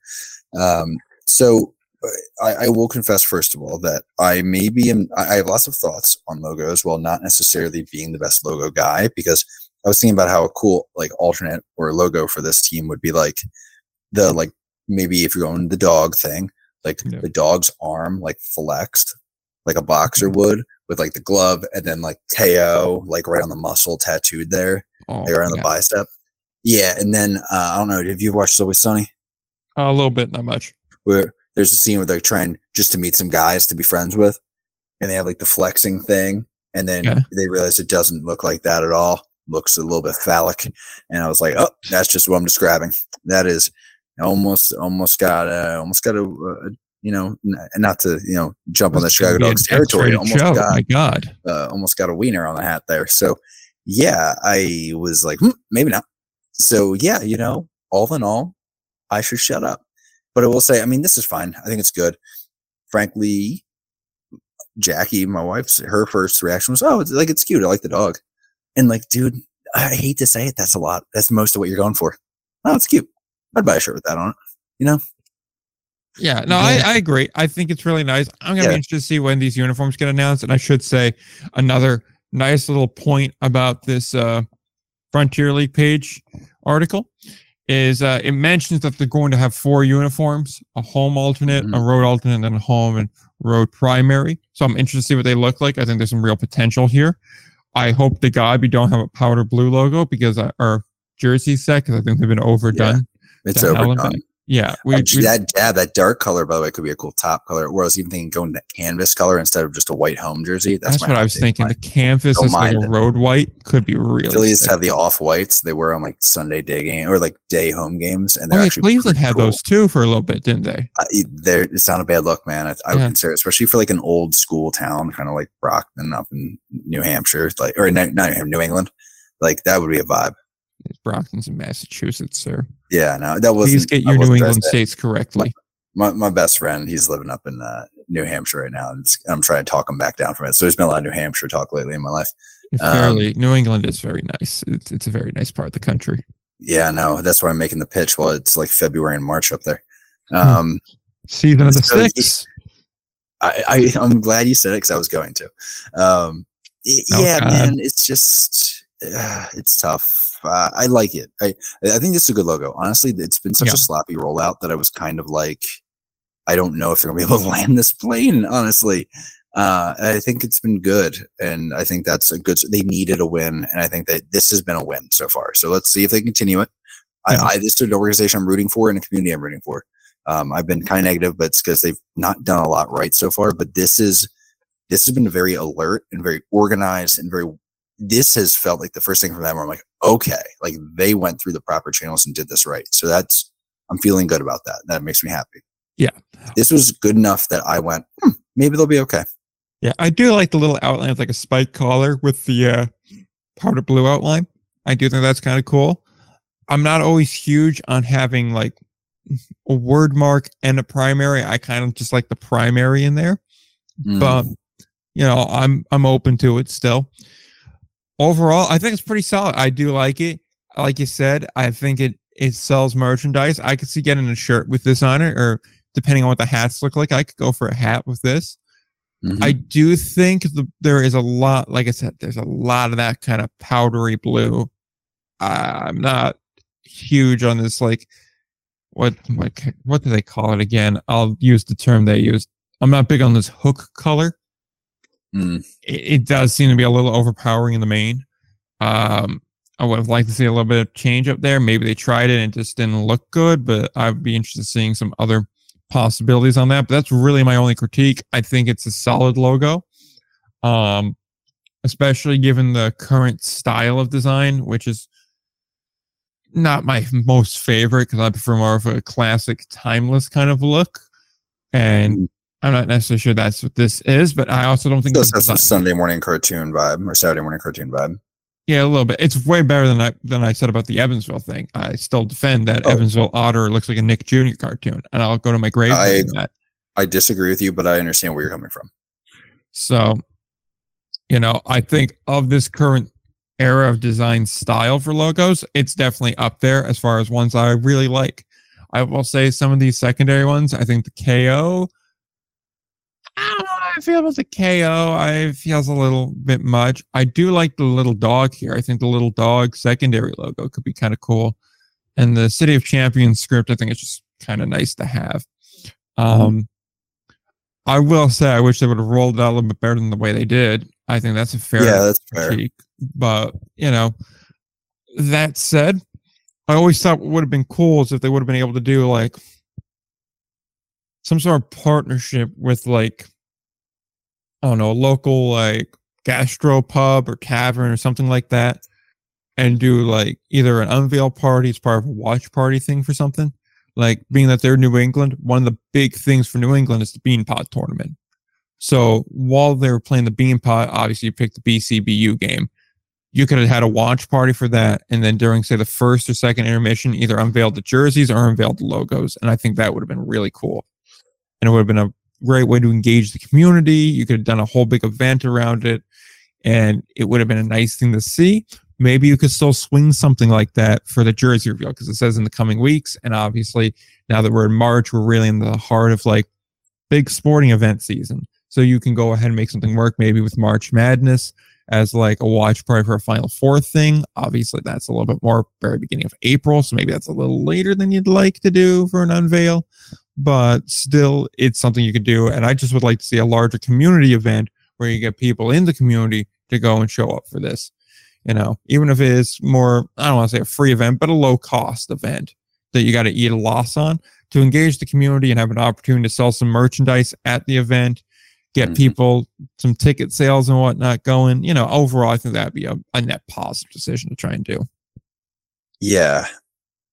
Um, so uh, I, I will confess first of all that I maybe am. I I have lots of thoughts on logos, while not necessarily being the best logo guy, because I was thinking about how a cool like alternate or logo for this team would be like the like maybe if you're going the dog thing, like Yeah. the dog's arm like flexed, like a boxer would, with like the glove and then like KO like right on the muscle tattooed there, Oh, like around the yeah. bicep. Yeah, and then uh, I don't know. Have you watched Always Sunny? a little bit, not much. Where there's a scene where they're trying just to meet some guys to be friends with, and they have like the flexing thing, and then they realize it doesn't look like that at all. Looks a little bit phallic, and I was like, oh, that's just what I'm describing. That is almost almost got uh, almost got a uh, you know n- not to you know jump on the Chicago Dogs territory. Almost show. got My God. uh, almost got a wiener on the hat there. So yeah, I was like, hmm, maybe not. So yeah, you know, all in all, I should shut up. But I will say, I mean, this is fine. I think it's good. Frankly, Jackie, my wife's her first reaction was, "Oh, it's like it's cute. I like the dog." And like, dude, I hate to say it, that's a lot. That's most of what you're going for. Oh, it's cute. I'd buy a shirt with that on it. You know? Yeah, no, Yeah. I, I agree. I think it's really nice. I'm gonna Yeah. be interested to see when these uniforms get announced. And I should say another nice little point about this uh, Frontier League page article is uh, it mentions that they're going to have four uniforms: a home alternate, a Mhm. road alternate, and a home and road primary. So I'm interested to see what they look like. I think there's some real potential here. I hope to God we don't have a powder blue logo because our jersey set because I think they've been overdone. It's hell and overdone. Yeah, we, Actually, we- that yeah, that dark color, by the way, could be a cool top color. Where I was even thinking going to canvas color instead of just a white home jersey. That's, That's, what I was thinking. My The canvas Don't is like a road white could be really. Phillies have the off whites they wear on like Sunday day game or like day home games, and Oh, they're yeah, actually Cleveland had cool. those too for a little bit, didn't they? Uh, it- it's not a bad look, man. I, I would consider, it, especially for like an old school town, kind of like Brockton up in New Hampshire, like or not, not New England. Like that would be a vibe. Brockton's in Massachusetts, sir. Yeah, no, that was. Please get your New England states correctly. my, my best friend, he's living up in uh, New Hampshire right now, and it's, I'm trying to talk him back down from it. So there's been a lot of New Hampshire talk lately in my life. um, New England is very nice. It's, it's a very nice part of the country. Yeah, no, that's why I'm making the pitch. Well, it's like February and March up there. Hmm. Um, Season of the So, six. I, I I'm glad you said it because I was going to. Um, Oh, yeah, God. man, it's just uh, it's tough. Uh, I like it. I I think this is a good logo. Honestly, it's been such Yeah. a sloppy rollout that I was kind of like, I don't know if they're gonna be able to land this plane. Honestly, uh, I think it's been good, and I think that's a good. They needed a win, and I think that this has been a win so far. So let's see if they continue it. Yeah. I, I this is an organization I'm rooting for and a community I'm rooting for. Um, I've been kind of negative, but it's because they've not done a lot right so far. But this is this has been very alert and very organized and very. This has felt like the first thing from them where I'm like, okay, like they went through the proper channels and did this right. So that's I'm feeling good about that. That makes me happy. Yeah. this was good enough that I went, hmm, maybe they'll be okay. Yeah, I do like the little outline of like a spike collar with the uh, powder blue outline. I do think that's kind of cool. I'm not always huge on having like a word mark and a primary. I kind of just like the primary in there. Mm. but you know i'm i'm open to it still overall i think it's pretty solid. I do like it. Like you said i think it it sells merchandise. I could see getting a shirt with this on it or depending on what the hats look like i could go for a hat with this. Mhm. i do think the, there is a lot like i said there's a lot of that kind of powdery blue. I'm not huge on this like what what what do they call it again? I'll use the term they used i'm not big on this hook color Mm. it, it does seem to be a little overpowering in the main. Um, I would have liked to see a little bit of change up there. Maybe they tried it and it just didn't look good, but I'd be interested in seeing some other possibilities on that. But that's really my only critique. I think it's a solid logo. Um, especially given the current style of design, which is not my most favorite because I prefer more of a classic, timeless kind of look. And I'm not necessarily sure that's what this is, but I also don't think have some design- Sunday morning cartoon vibe or Saturday morning cartoon vibe. Yeah, a little bit. It's way better than I than I said about the Evansville thing. I still defend that Oh. Evansville Otter looks like a Nick Jr. cartoon, and I'll go to my grave. I- that. I disagree with you, but I understand where you're coming from. So, you know, I think of this current era of design style for logos, it's definitely up there as far as ones I really like. I will say some of these secondary ones, I think the KO. I don't know how I feel about the KO. I feels a little bit much. I do like the little dog here. I think the little dog secondary logo could be kind of cool. And the City of Champions script, I think it's just kind of nice to have. Um, I will say I wish they would have rolled it out a little bit better than the way they did. I think that's a fair yeah, that's fair. critique. But you know, that said, I always thought what would have been cool is if they would have been able to do like some sort of partnership with like I don't know, a local like gastro pub or tavern or something like that, and do like either an unveil party as part of a watch party thing for something. Like being that they're New England, one of the big things for New England is the Beanpot tournament. So while they were playing the Beanpot, obviously you picked the BCBU game. You could have had a watch party for that, and then during say the first or second intermission, either unveiled the jerseys or unveiled the logos, and I think that would have been really cool. And it would have been a great way to engage the community. You could have done a whole big event around it, and it would have been a nice thing to see. Maybe you could still swing something like that for the jersey reveal because it says in the coming weeks. And obviously, now that we're in March, we're really in the heart of like big sporting event season. So you can go ahead and make something work, maybe with March Madness as like a watch party for a Final Four thing. Obviously, that's a little bit more very beginning of April, so maybe that's a little later than you'd like to do for an unveil. But still, it's something you could do. And I just would like to see a larger community event where you get people in the community to go and show up for this. You know, even if it is more, I don't want to say a free event, but a low cost event that you got to eat a loss on to engage the community and have an opportunity to sell some merchandise at the event get mm-hmm. people some ticket sales and whatnot going. You know, overall, I think that'd be a, a net positive decision to try and do. Yeah,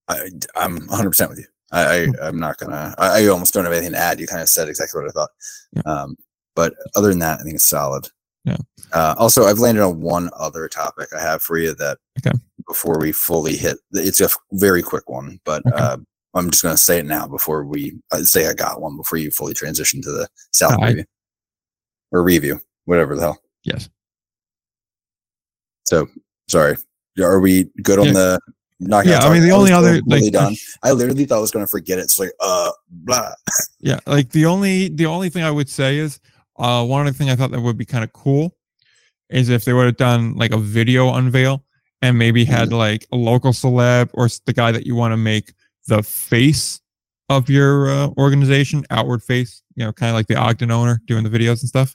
I, I'm 100 percent with you. I, I am not gonna. I, I, almost don't have anything to add. You kind of said exactly what I thought. Yeah. Um, but other than that, I think it's solid. Yeah. Uh, also, I've landed on one other topic I have for you that okay. before we fully hit, it's a very quick one, but okay. uh, I'm just going to say it now before we uh, say I got one before you fully transition to the South uh, or review, whatever the hell. Yes. So sorry. Are we good on the not yeah, I mean the only other like done. I literally thought I was gonna forget it. It's like uh blah. Yeah, like the only the only thing I would say is uh one of the thing I thought that would be kind of cool is if they would have done like a video unveil and maybe had mm-hmm. like a local celeb or the guy that you want to make the face of your uh, organization, outward face, you know, kind of like the Ogden owner doing the videos and stuff.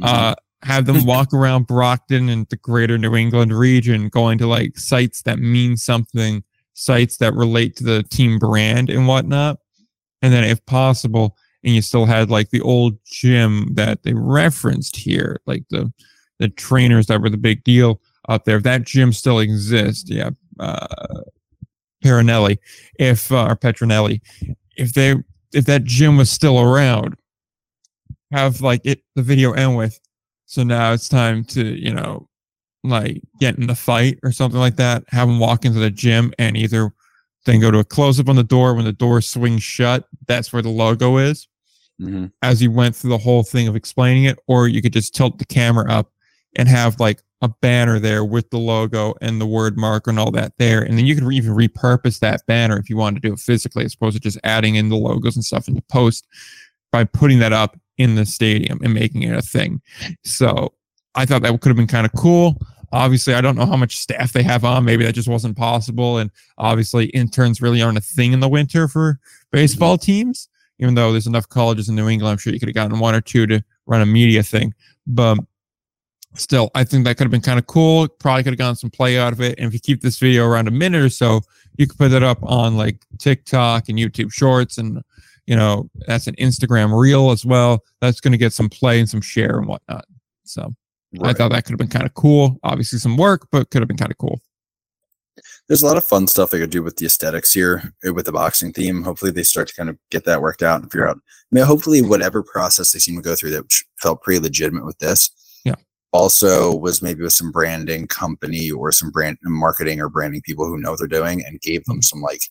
Mm-hmm. Uh, have them walk around Brockton and the greater New England region, going to like sites that mean something, sites that relate to the team brand and whatnot. And then, if possible, and you still had like the old gym that they referenced here, like the the trainers that were the big deal out there. If that gym still exists, yeah, uh, Peronelli, if uh, or Petronelli, if they if that gym was still around, have like it the video end with. So now it's time to you know like get in the fight or something like that. Have them walk into the gym and either then go to a close up on the door when the door swings shut. That's where the logo is. Mm-hmm. As you went through the whole thing of explaining it, or you could just tilt the camera up and have like a banner there with the logo and the word marker and all that there. And then you could even repurpose that banner if you wanted to do it physically, as opposed to just adding in the logos and stuff in the post by putting that up in the stadium and making it a thing. So I thought that could have been kind of cool. Obviously, I don't know how much staff they have on. Maybe that just wasn't possible. And obviously, interns really aren't a thing in the winter for baseball mm-hmm. teams, even though there's enough colleges in New England. I'm sure you could have gotten one or two to run a media thing. But still, I think that could have been kind of cool. Probably could have gotten some play out of it. And if you keep this video around a minute or so, you could put it up on like TikTok and YouTube Shorts, and you know that's an Instagram Reel as well. That's going to get some play and some share and whatnot. So right. I thought that could have been kind of cool. Obviously, some work, but could have been kind of cool. There's a lot of fun stuff they could do with the aesthetics here eh, with the boxing theme. Hopefully, they start to kind of get that worked out and figure out. I mean, hopefully, whatever process they seem to go through that felt pretty legitimate with this Yeah. also was maybe with some branding company or some brand marketing or branding people who know what they're doing and gave them mm-hmm. some like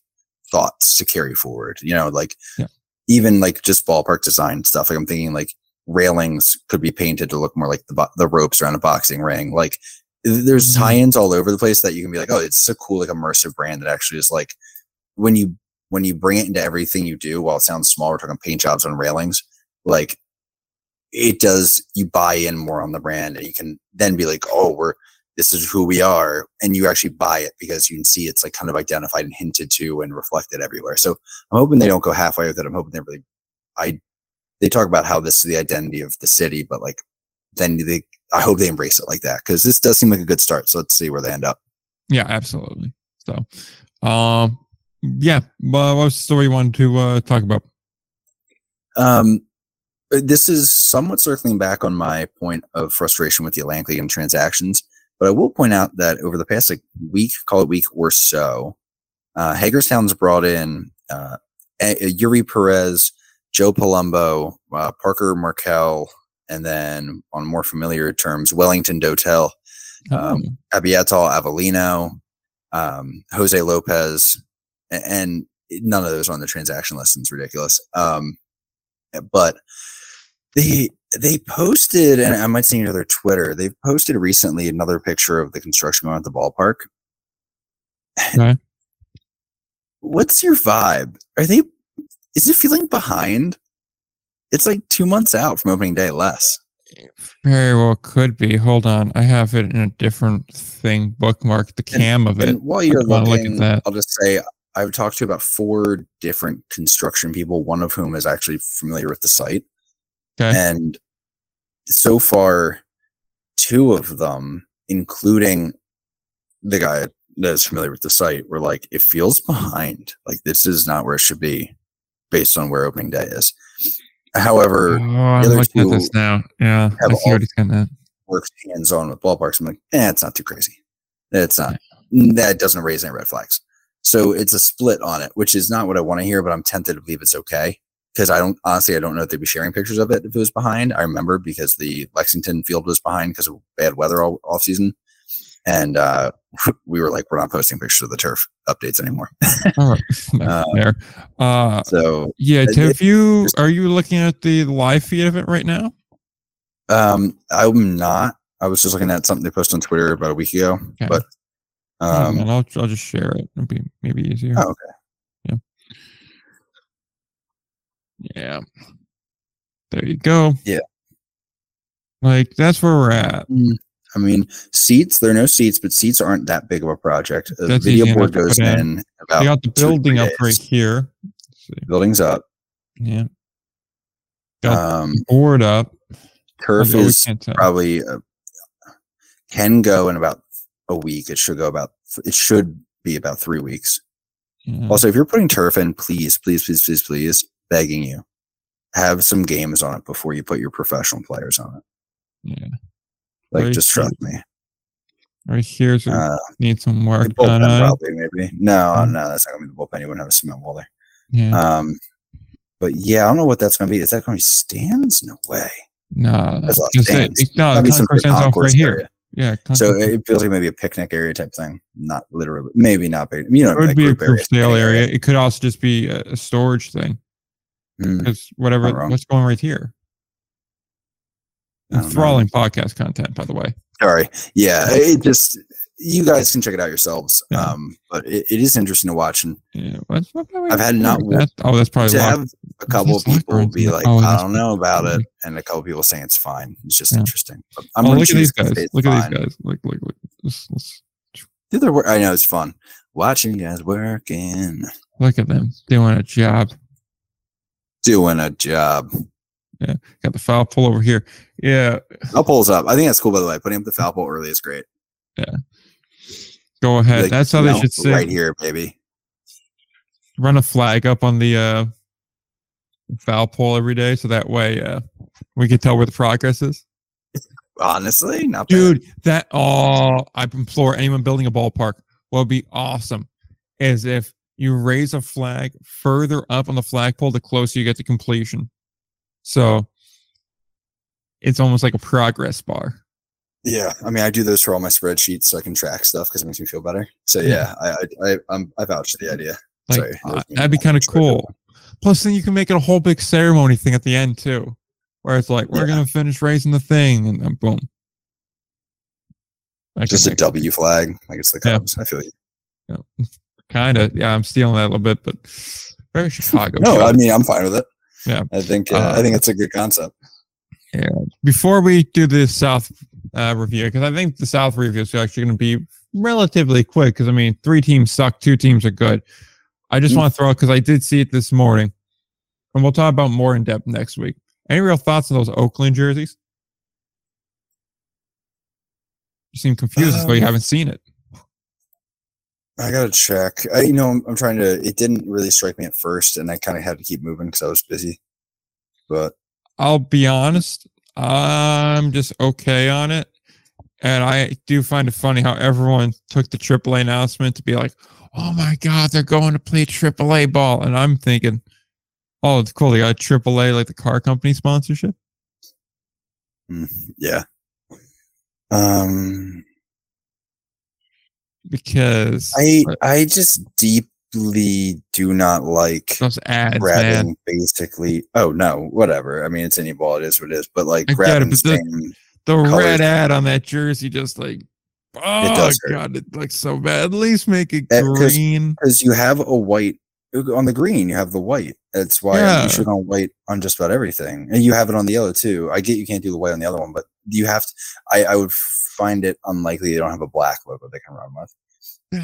thoughts to carry forward you know like yeah. Even like just ballpark design stuff like i'm thinking like railings could be painted to look more like the, the ropes around a boxing ring like there's mm-hmm. tie-ins all over the place that you can be like oh it's a cool like immersive brand that actually is like when you when you bring it into everything you do while it sounds small we're talking paint jobs on railings like it does you buy in more on the brand and you can then be like oh we're this is who we are and you actually buy it because you can see it's like kind of identified and hinted to and reflected everywhere so i'm hoping they don't go halfway with it i'm hoping they really i they talk about how this is the identity of the city, but like then they I hope they embrace it like that because this does seem like a good start. So let's see where they end up. Yeah, absolutely. So, um, yeah. Well, what was the story you wanted to uh, talk about? Um, this is somewhat circling back on my point of frustration with the Atlantic League and transactions, but I will point out that over the past like week, call it week or so, uh, Hagerstown's brought in uh, Yuri Perez, Joe Palumbo, uh, Parker Markel, and then on more familiar terms, Wellington Dotel, um, oh. Abiatal Avellino, um, Jose Lopez, and none of those are on the transaction list. It's ridiculous. Um, but they they posted, and I might see their Twitter. They've posted recently another picture of the construction going at the ballpark. What's your vibe? Are they? Is it feeling behind? It's like two months out from opening day, less. Very well could be. Hold on, I have it in a different thing. Bookmark the cam and, of it. while you're looking, look at that. I'll just say I've talked to about four different construction people, one of whom is actually familiar with the site. Okay. And so far, two of them, including the guy that is familiar with the site, were like, it feels behind. Like this is not where it should be based on where opening day is. However, oh, I'm looking at this now. Yeah, I see what he's getting. Works hands on with ballparks. I'm like, eh, it's not too crazy. It's not. Yeah. That doesn't raise any red flags. So it's a split on it, which is not what I want to hear, but I'm tempted to believe it's okay because I don't honestly I don't know if they'd be sharing pictures of it if it was behind. I remember because the Lexington field was behind because of bad weather all off season, and uh, we were like, we're not posting pictures of the turf updates anymore. all right, uh, there. Uh, so yeah, have you are you looking at the live feed of it right now? Um, I'm not. I was just looking at something they posted on Twitter about a week ago, okay. but um, I'll I'll just share it. It'll be maybe easier. Oh, okay. Yeah. Yeah. There you go. Yeah. Like that's where we're at. Mm. I mean, seats, there are no seats, but seats aren't that big of a project. The That's video board goes in. in about. You got the building up right here. Building's up. Yeah. Got um, board up. Turf is probably uh, can go in about a week. It should go about. It should be about three weeks. Yeah. Also, if you're putting turf in, please, please, please, please, please, begging you, have some games on it before you put your professional players on it. Yeah. Like, right just trust me. Right here's uh, need some work done. Probably, maybe. No, mm. no, that's not gonna be the bullpen. You wouldn't have a cement wall there. Yeah. Um, but yeah, I don't know what that's gonna be. Is that gonna be stands? No way. No, that's stands. It, no, the concourse stands right here. Area. Yeah. So it feels like maybe a picnic area type thing. Not literally, maybe not big. You know, it would like be a group sale area. area. It could also just be a, a storage thing. Because mm, whatever, what's going right here? Enthralling podcast content, by the way. Sorry. Yeah, it just you guys can check it out yourselves. Yeah. Um, but it, it is interesting to watch, and yeah, I've had not. That's, oh, that's probably to have a couple of people be like, oh, "I don't know about it," and a couple people saying it's fine. It's just yeah. interesting. But I'm oh, look at these guys. Look fine. at these guys. Look, look, look. Let's, let's... Do their work. I know it's fun watching guys working. Look at them doing a job. Doing a job. Yeah, got the foul pole over here. Yeah, foul pole's up. I think that's cool. By the way, putting up the foul pole early is great. Yeah, go ahead. Like, that's how they should say right here, baby. Run a flag up on the uh, foul pole every day, so that way uh, we can tell where the progress is. Honestly, not dude. Bad. That oh, I implore anyone building a ballpark. What would be awesome is if you raise a flag further up on the flagpole, the closer you get to completion. So it's almost like a progress bar. Yeah, I mean, I do those for all my spreadsheets so I can track stuff because it makes me feel better. So yeah, I I I, I'm, I vouch for the idea. Like, Sorry, uh, that'd be kind of cool. Plus, then you can make it a whole big ceremony thing at the end too, where it's like we're yeah. gonna finish raising the thing, and then boom. Just a W flag, like it's the Cubs. Yeah. I feel you. Yeah. Kind of, yeah. I'm stealing that a little bit, but very Chicago. no, I mean I'm fine with it. Yeah, I think uh, uh, I think it's a good concept. Yeah. Before we do the South uh, review, because I think the South review is actually going to be relatively quick. Because I mean, three teams suck, two teams are good. I just mm. want to throw because I did see it this morning, and we'll talk about more in depth next week. Any real thoughts on those Oakland jerseys? You seem confused though you Um, haven't seen it. I gotta check. I, you know, I'm, I'm trying to. It didn't really strike me at first, and I kind of had to keep moving because I was busy. But I'll be honest, I'm just okay on it. And I do find it funny how everyone took the AAA announcement to be like, oh my God, they're going to play AAA ball. And I'm thinking, oh, it's cool. They got AAA, like the car company sponsorship. yeah. Um, Because I uh, I just deeply do not like those ads, grabbing man. basically. Oh no, whatever. I mean, it's any ball. It is what it is. But like I get it, but the- The red ad on that jersey just like, oh does hurt. God, it looks so bad. At least make it 'cause- green. because you have a white on the green. You have the white. That's why Yeah. you should on white on just about everything, and you have it on the yellow too. I get you can't do the white on the other one, but you have to. I, I would find it unlikely they don't have a black logo they can run with.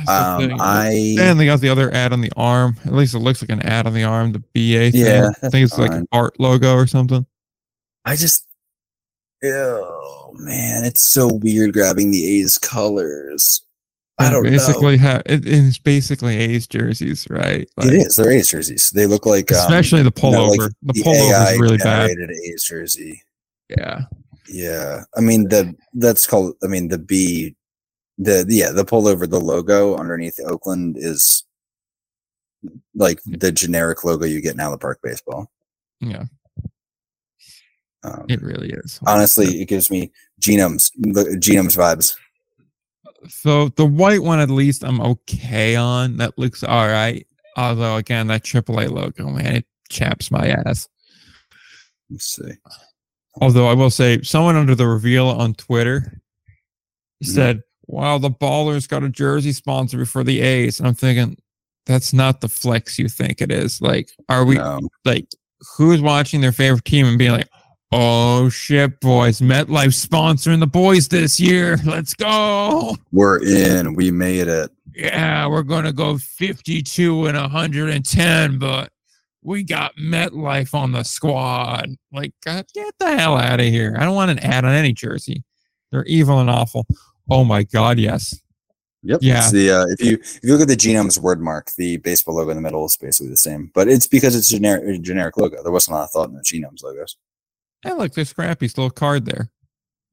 Um. I And they got the other ad on the arm. At least it looks like an ad on the arm. The BA thing. Yeah, I think it's like an art logo or something. I just. Oh man, it's so weird grabbing the A's colors. I don't know. basically have it is basically A's jerseys, right? Like, It is. They're A's jerseys. They look like um, especially the you know, like pullover. the the pullover is really bad. generated A's jersey. Yeah, Yeah, I mean the that's called. I mean the B, the yeah the pullover the logo underneath Oakland is like the generic logo you get in Allen Park baseball. yeah, Um, it really is. honestly, it gives me genomes genomes vibes. So the white one, at least, I'm okay on. That looks all right. Although again, that AAA logo, man, it chaps my ass. Let's see. Although I will say, someone under the reveal on Twitter Mhm. said, "Wow, the Ballers got a jersey sponsor before the A's," and I'm thinking, that's not the flex you think it is. Like, are we No. like who's watching their favorite team and being like, "Oh shit, boys, MetLife sponsoring the boys this year. Let's go." We're in. We made it. yeah, we're gonna go 52 and 110, but we got MetLife on the squad. Like, God, get the hell out of here. I don't want an ad on any jersey. They're evil and awful. Oh my God, yes. Yep. Yeah. It's the uh, if you if you look at the genomes word mark, the baseball logo in the middle is basically the same, but it's because it's generic generic logo. There wasn't a lot of thought in the genomes logos. I like there's Scrappy's little card there.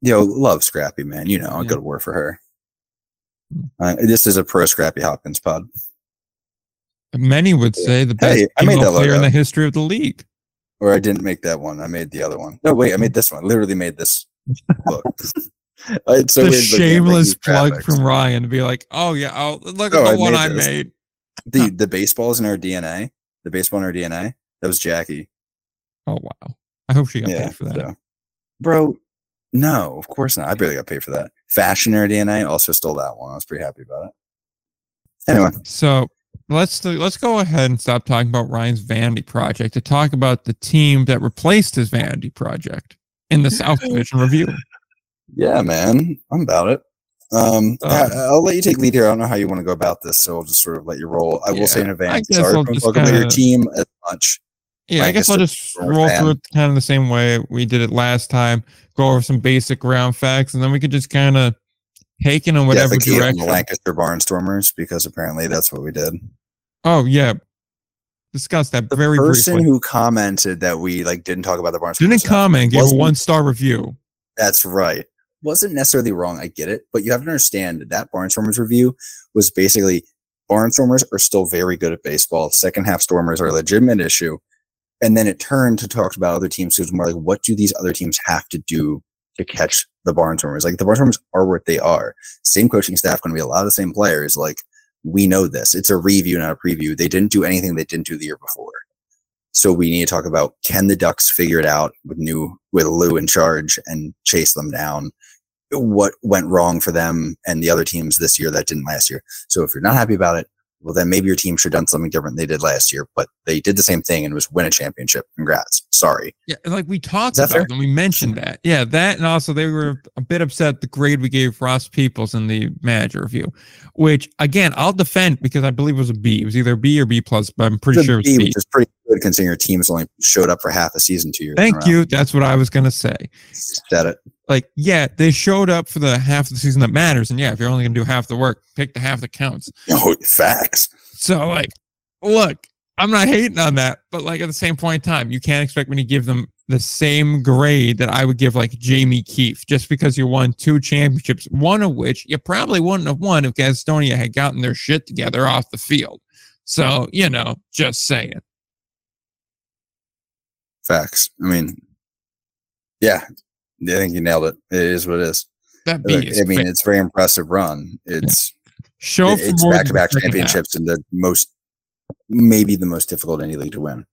Yo, love Scrappy, man. You know, I Yeah. go to war for her. Hmm. Uh, this is a pro Scrappy Hopkins pod. Many would say the best Hey, I made female that player in the history of the league. Or I didn't make that one. I made the other one. No, wait, I made this one. Literally made this look. Uh, it's so the weird looking at shameless plug graphics. from Ryan to be like, oh yeah, oh, look Oh, at I the one made I this. made. the the baseballs in our DNA. The baseball in our DNA. That was Jackie. Oh wow. I hope she got Yeah, paid for that. so- bro. No, of course not. I barely got paid for that. Fashion in our DNA also stole that one. I was pretty happy about it. Anyway, So let's let's go ahead and stop talking about Ryan's vanity project to talk about the team that replaced his vanity project in the South Division review. yeah, man, I'm about it. Um, Uh, I- I'll let you take lead here. I don't know how you want to go about this, so I'll just sort of let you roll. I will say in Yeah, I advance, guess sorry I'll for just talking about your team as much. Yeah, I Like, guess it's I'll just roll fan. through it kind of the same way we did it last time. Go over some basic ground facts, and then we could just kind of take it in whatever on direction. the Lancaster Barnstormers because apparently that's what we did. Oh yeah, discuss that The very person briefly. who commented that we like didn't talk about the Barnstormers Didn't comment, gave a one star review. That's right. Wasn't necessarily wrong. I get it, but you have to understand that Barnstormers review was basically Barnstormers are still very good at baseball. Second half Stormers are a legitimate issue. And then it turned to talk about other teams. So was more like, what do these other teams have to do to catch the Barnstormers? Like the Barnstormers are what they are. Same coaching staff, going to be a lot of the same players. Like we know this. It's a review, not a preview. They didn't do anything they didn't do the year before. So we need to talk about can the Ducks figure it out with new with Lou in charge and chase them down? What went wrong for them and the other teams this year that didn't last year? So if you're not happy about it, well then maybe your team should have done something different than they did last year. But they did the same thing and it was win a championship. Congrats. Sorry. Yeah, like we talked about fair? them. We mentioned that. Yeah, that and also they were a bit upset the grade we gave Ross Peoples in the manager review, which again I'll defend because I believe it was a B. It was either B or B plus, but I'm pretty sure it was B, B. which is pretty good considering your teams only showed up for half a season two years. Thank you. That's what I was gonna say. Said it. Like, yeah, they showed up for the half of the season that matters, and yeah, if you're only gonna do half the work, pick the half that counts. Oh, facts. So, like, look, I'm not hating on that, but like at the same point in time, you can't expect me to give them the same grade that I would give like Jamie Keefe just because you won two championships, one of which you probably wouldn't have won if Gastonia had gotten their shit together off the field. So, you know, just saying. Facts. I mean, yeah, I think you nailed it. It is what it is. That B Look, is I mean, it's a very impressive run. It's show for it's back to back half. championships and the most, maybe the most difficult any league to win.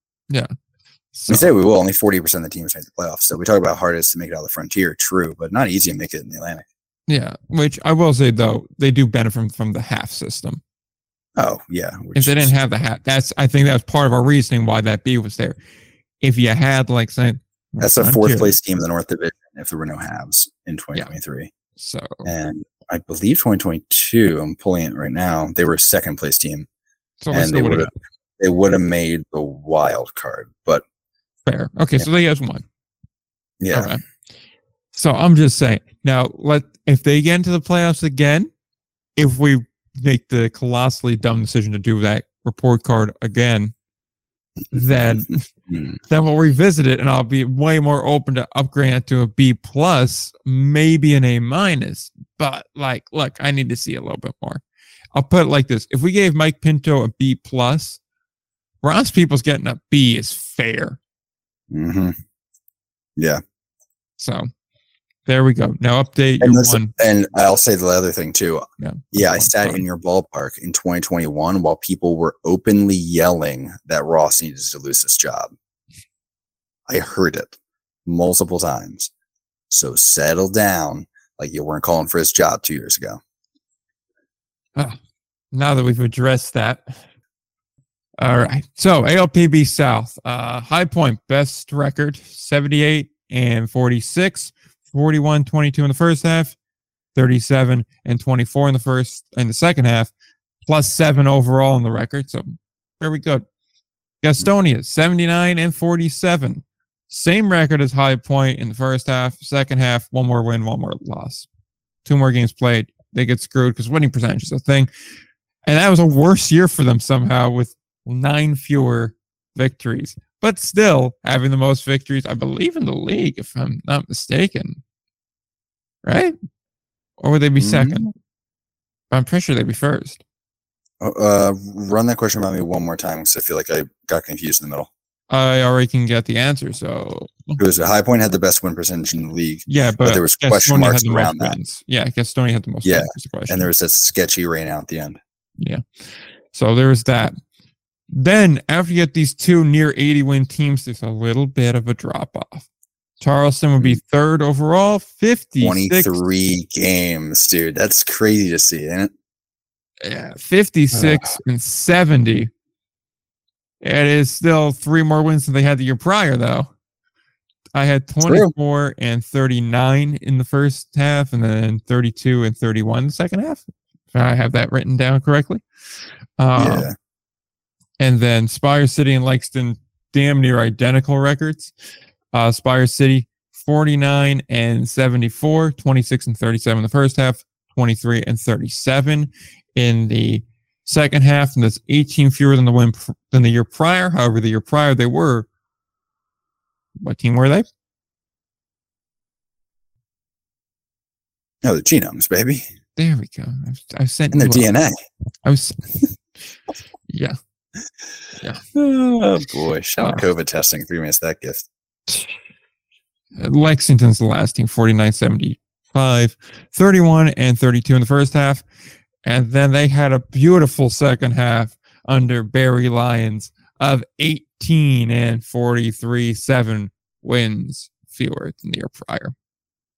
So, We say we will. Only forty percent of the teams make the playoffs. So we talk about hardest to make it out of the frontier. True, but not easy to make it in the Atlantic. yeah, which I will say though, they do benefit from, from the half system. Oh yeah. if they didn't have the hat, that's I think that's part of our reasoning why that B was there. If you had like saying that's a fourth place team in the North Division if there were no halves in 2023. So And I believe 2022, I'm pulling it right now, they were a second place team. so and they would have they would have made the wild card. But fair. Okay, so they has one. yeah, right. So I'm just saying now let if they get into the playoffs again, if we make the colossally dumb decision to do that report card again, then Hmm. then we'll revisit it and I'll be way more open to upgrade it to a B plus, maybe an A minus. But like, look, I need to see a little bit more. I'll put it like this: if we gave Mike Pinto a B plus, Ross Peoples getting a B is fair. Mhm. yeah. So there we go. Now update And one. and I'll say the other thing too. Yeah. Yeah, I sat in your ballpark in 2021 while people were openly yelling that Ross needed to lose his job. I heard it multiple times. So settle down like you weren't calling for his job two years ago. Now that we've addressed that. All right. So ALPB South, uh, High Point, best record 78 and 46, 41 22 in the first half, 37 and 24 in the first in the second half, plus seven overall in the record. So very good. Gastonia, 79 and 47. Same record as High Point in the first half, second half, one more win, one more loss. Two more games played. They get screwed because winning percentage is a thing. And that was a worse year for them somehow with nine fewer victories. But still having the most victories, I believe, in the league, if I'm not mistaken. Right? Or would they be Mhm. second? I'm pretty sure they'd be first. Uh, run that question by me one more time because I feel like I got confused in the middle. I already can get the answer. So It was High Point had the best win percentage in the league, yeah, but, there was question marks had the most around that. wins. Yeah, Gastonia had the most Yeah, wins. is the question. and there was that sketchy rain out at the end. Yeah, so there was that. Then after you get these two near 80 win teams, there's a little bit of a drop off. Charleston would be third overall, 56, 23 games, dude. That's crazy to see, ain't it? yeah, 56 and 70. It is still three more wins than they had the year prior, though. I had 24 and 39 in the first half, and then 32 and 31 in the second half. If I have that written down correctly. Um, yeah. And then Spire City and Lexington damn near identical records. Uh, Spire City 49 and 74, 26 and 37 in the first half, 23 and 37 in the second half, and that's 18 fewer than the win pr- than the year prior. However, the year prior they were what team were they? No, the genomes, baby. There we go. I've, I've sent And their DNA. I was yeah. Oh boy. Shout out Uh, COVID testing Three minutes that gift. Lexington's the last team, 49 75, 31 and 32 in the first half. And then they had a beautiful second half under Barry Lyons of 18 and 43, seven wins fewer than the year prior.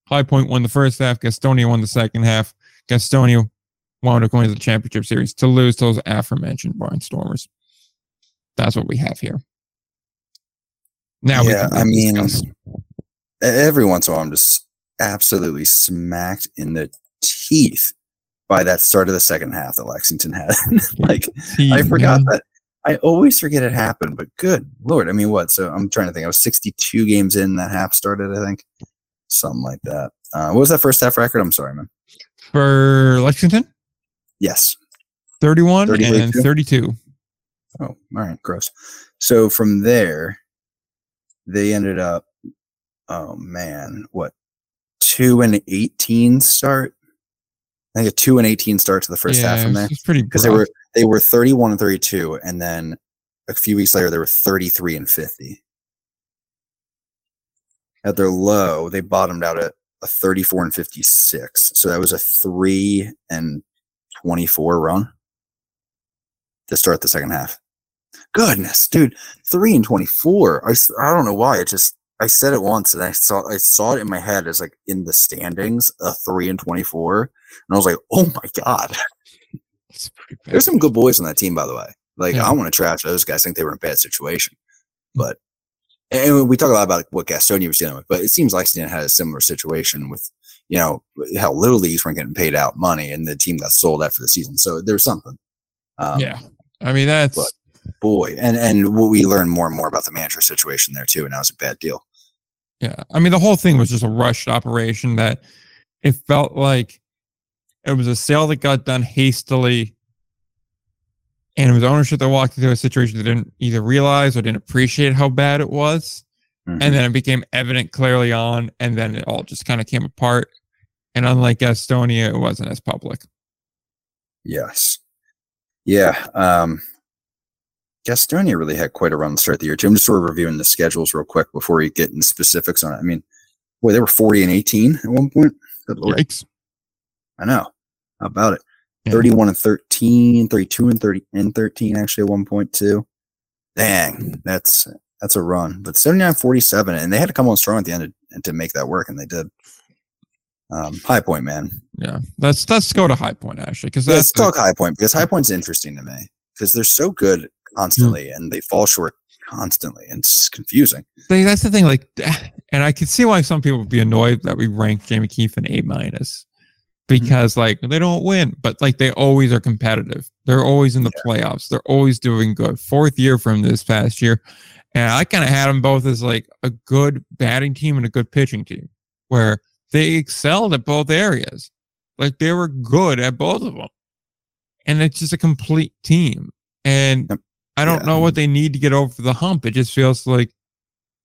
High Point won the first half, Gastonia won the second half. Gastonia wound up going to the championship series to lose to those aforementioned Barnstormers. That's what we have here. Now yeah, I mean, discuss. every once in a while, I'm just absolutely smacked in the teeth by that start of the second half that Lexington had. like, I forgot that I always forget it happened, but good lord. I mean, what? So I'm trying to think. I was 62 games in that half started, I think. Something like that. Uh, what was that first half record? I'm sorry, man. For Lexington, Yes. 31 30, and 32? 32. Oh, all right, gross. So from there, they ended up, oh man, what, two and eighteen start? I think a two and eighteen start to the first half from there It's pretty because they were they were thirty one and thirty two, and then a few weeks later they were thirty three and fifty. At their low, they bottomed out at a thirty four and fifty six. So that was a three and twenty four run to start the second half. Goodness, dude, three and twenty four. I, I don't know why. It just I said it once and I saw I saw it in my head as like in the standings, a three and twenty four, and I was like, oh my god. It's pretty bad. There's some good boys on that team, by the way. Like Yeah. I want to trash those guys. Think they were in a bad situation, but and we talk a lot about what Gastonia was dealing with, but it seems Lexington had a similar situation with you know how little leagues weren't getting paid out money, and the team got sold after the season. So there's something. Um, yeah. I mean, that's but- boy, and and we learn more and more about the manager situation there too, and that was a bad deal. Yeah. I mean, the whole thing was just a rushed operation that it felt like it was a sale that got done hastily. And it was ownership that walked into a situation that didn't either realize or didn't appreciate how bad it was. And mm-hmm. then it became evident clearly on. And then it all just kind of came apart. And unlike Gastonia, it wasn't as public. Yes. Yeah. Um Gastonia really had quite a run to start the year too. I'm just sort of reviewing the schedules real quick before we get into specifics on it. I mean, boy, they were 40 and 18 at one point. Good lord. Yikes. I know. How about it? Yeah. 31 and 13, 32 and 30 and 13 actually at one point too. Dang, that's that's a run. But 79 47, and they had to come on strong at the end to, to make that work, and they did. Um, high point, man. Yeah. Let's let's go to High Point actually. Because Let's the- talk high point because high point's interesting to me because they're so good constantly and they fall short constantly and it's confusing. That's the thing. Like, and I can see why some people would be annoyed that we rank Jamie Keefe an A minus because like they don't win, but like they always are competitive. They're always in the playoffs. They're always doing good. Fourth year from this past year, and I kind of had them both as like a good batting team and a good pitching team, where they excelled at both areas. Like they were good at both of them, and it's just a complete team. And. I don't Yeah. know what they need to get over the hump. It just feels like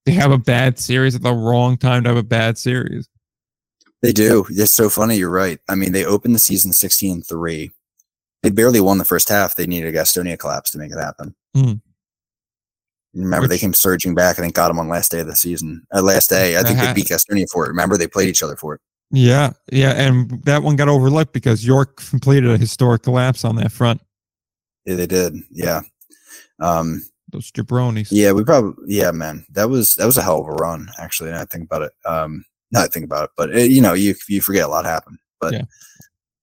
they have a bad series at the wrong time to have a bad series. They do. It's so funny. You're right. I mean, they opened the season 16 3. They barely won the first half. They needed a Gastonia collapse to make it happen. Hmm. Remember, they came surging back and then got them on last day of the season. Uh, last day, I think they beat Gastonia for it. Remember, they played each other for it. Yeah, yeah, and that one got overlooked because York completed a historic collapse on that front. Yeah, they did. Yeah. Um, Those jabronis. Yeah, we probably yeah, man. That was that was a hell of a run, actually. I think about it. Um, not think about it, but uh you know, you you forget a lot happened. But Yeah.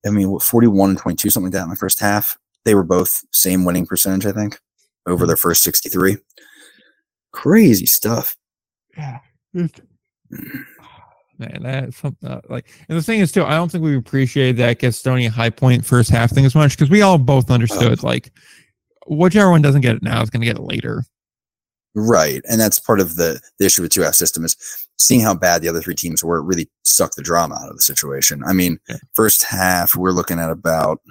I mean, what, forty-one and twenty-two, something like that in the first half. They were both same winning percentage, I think, over their first sixty-three. Crazy stuff. Yeah. Man, that's something uh, like, and the thing is too, I don't think we appreciated that Gastonia high point first half thing as much because we all both understood like whichever one doesn't get it now is going to get it later. Right, and that's part of the, the issue with two half system is seeing how bad the other three teams were. It really sucked the drama out of the situation. I mean, Yeah. first half we're looking at about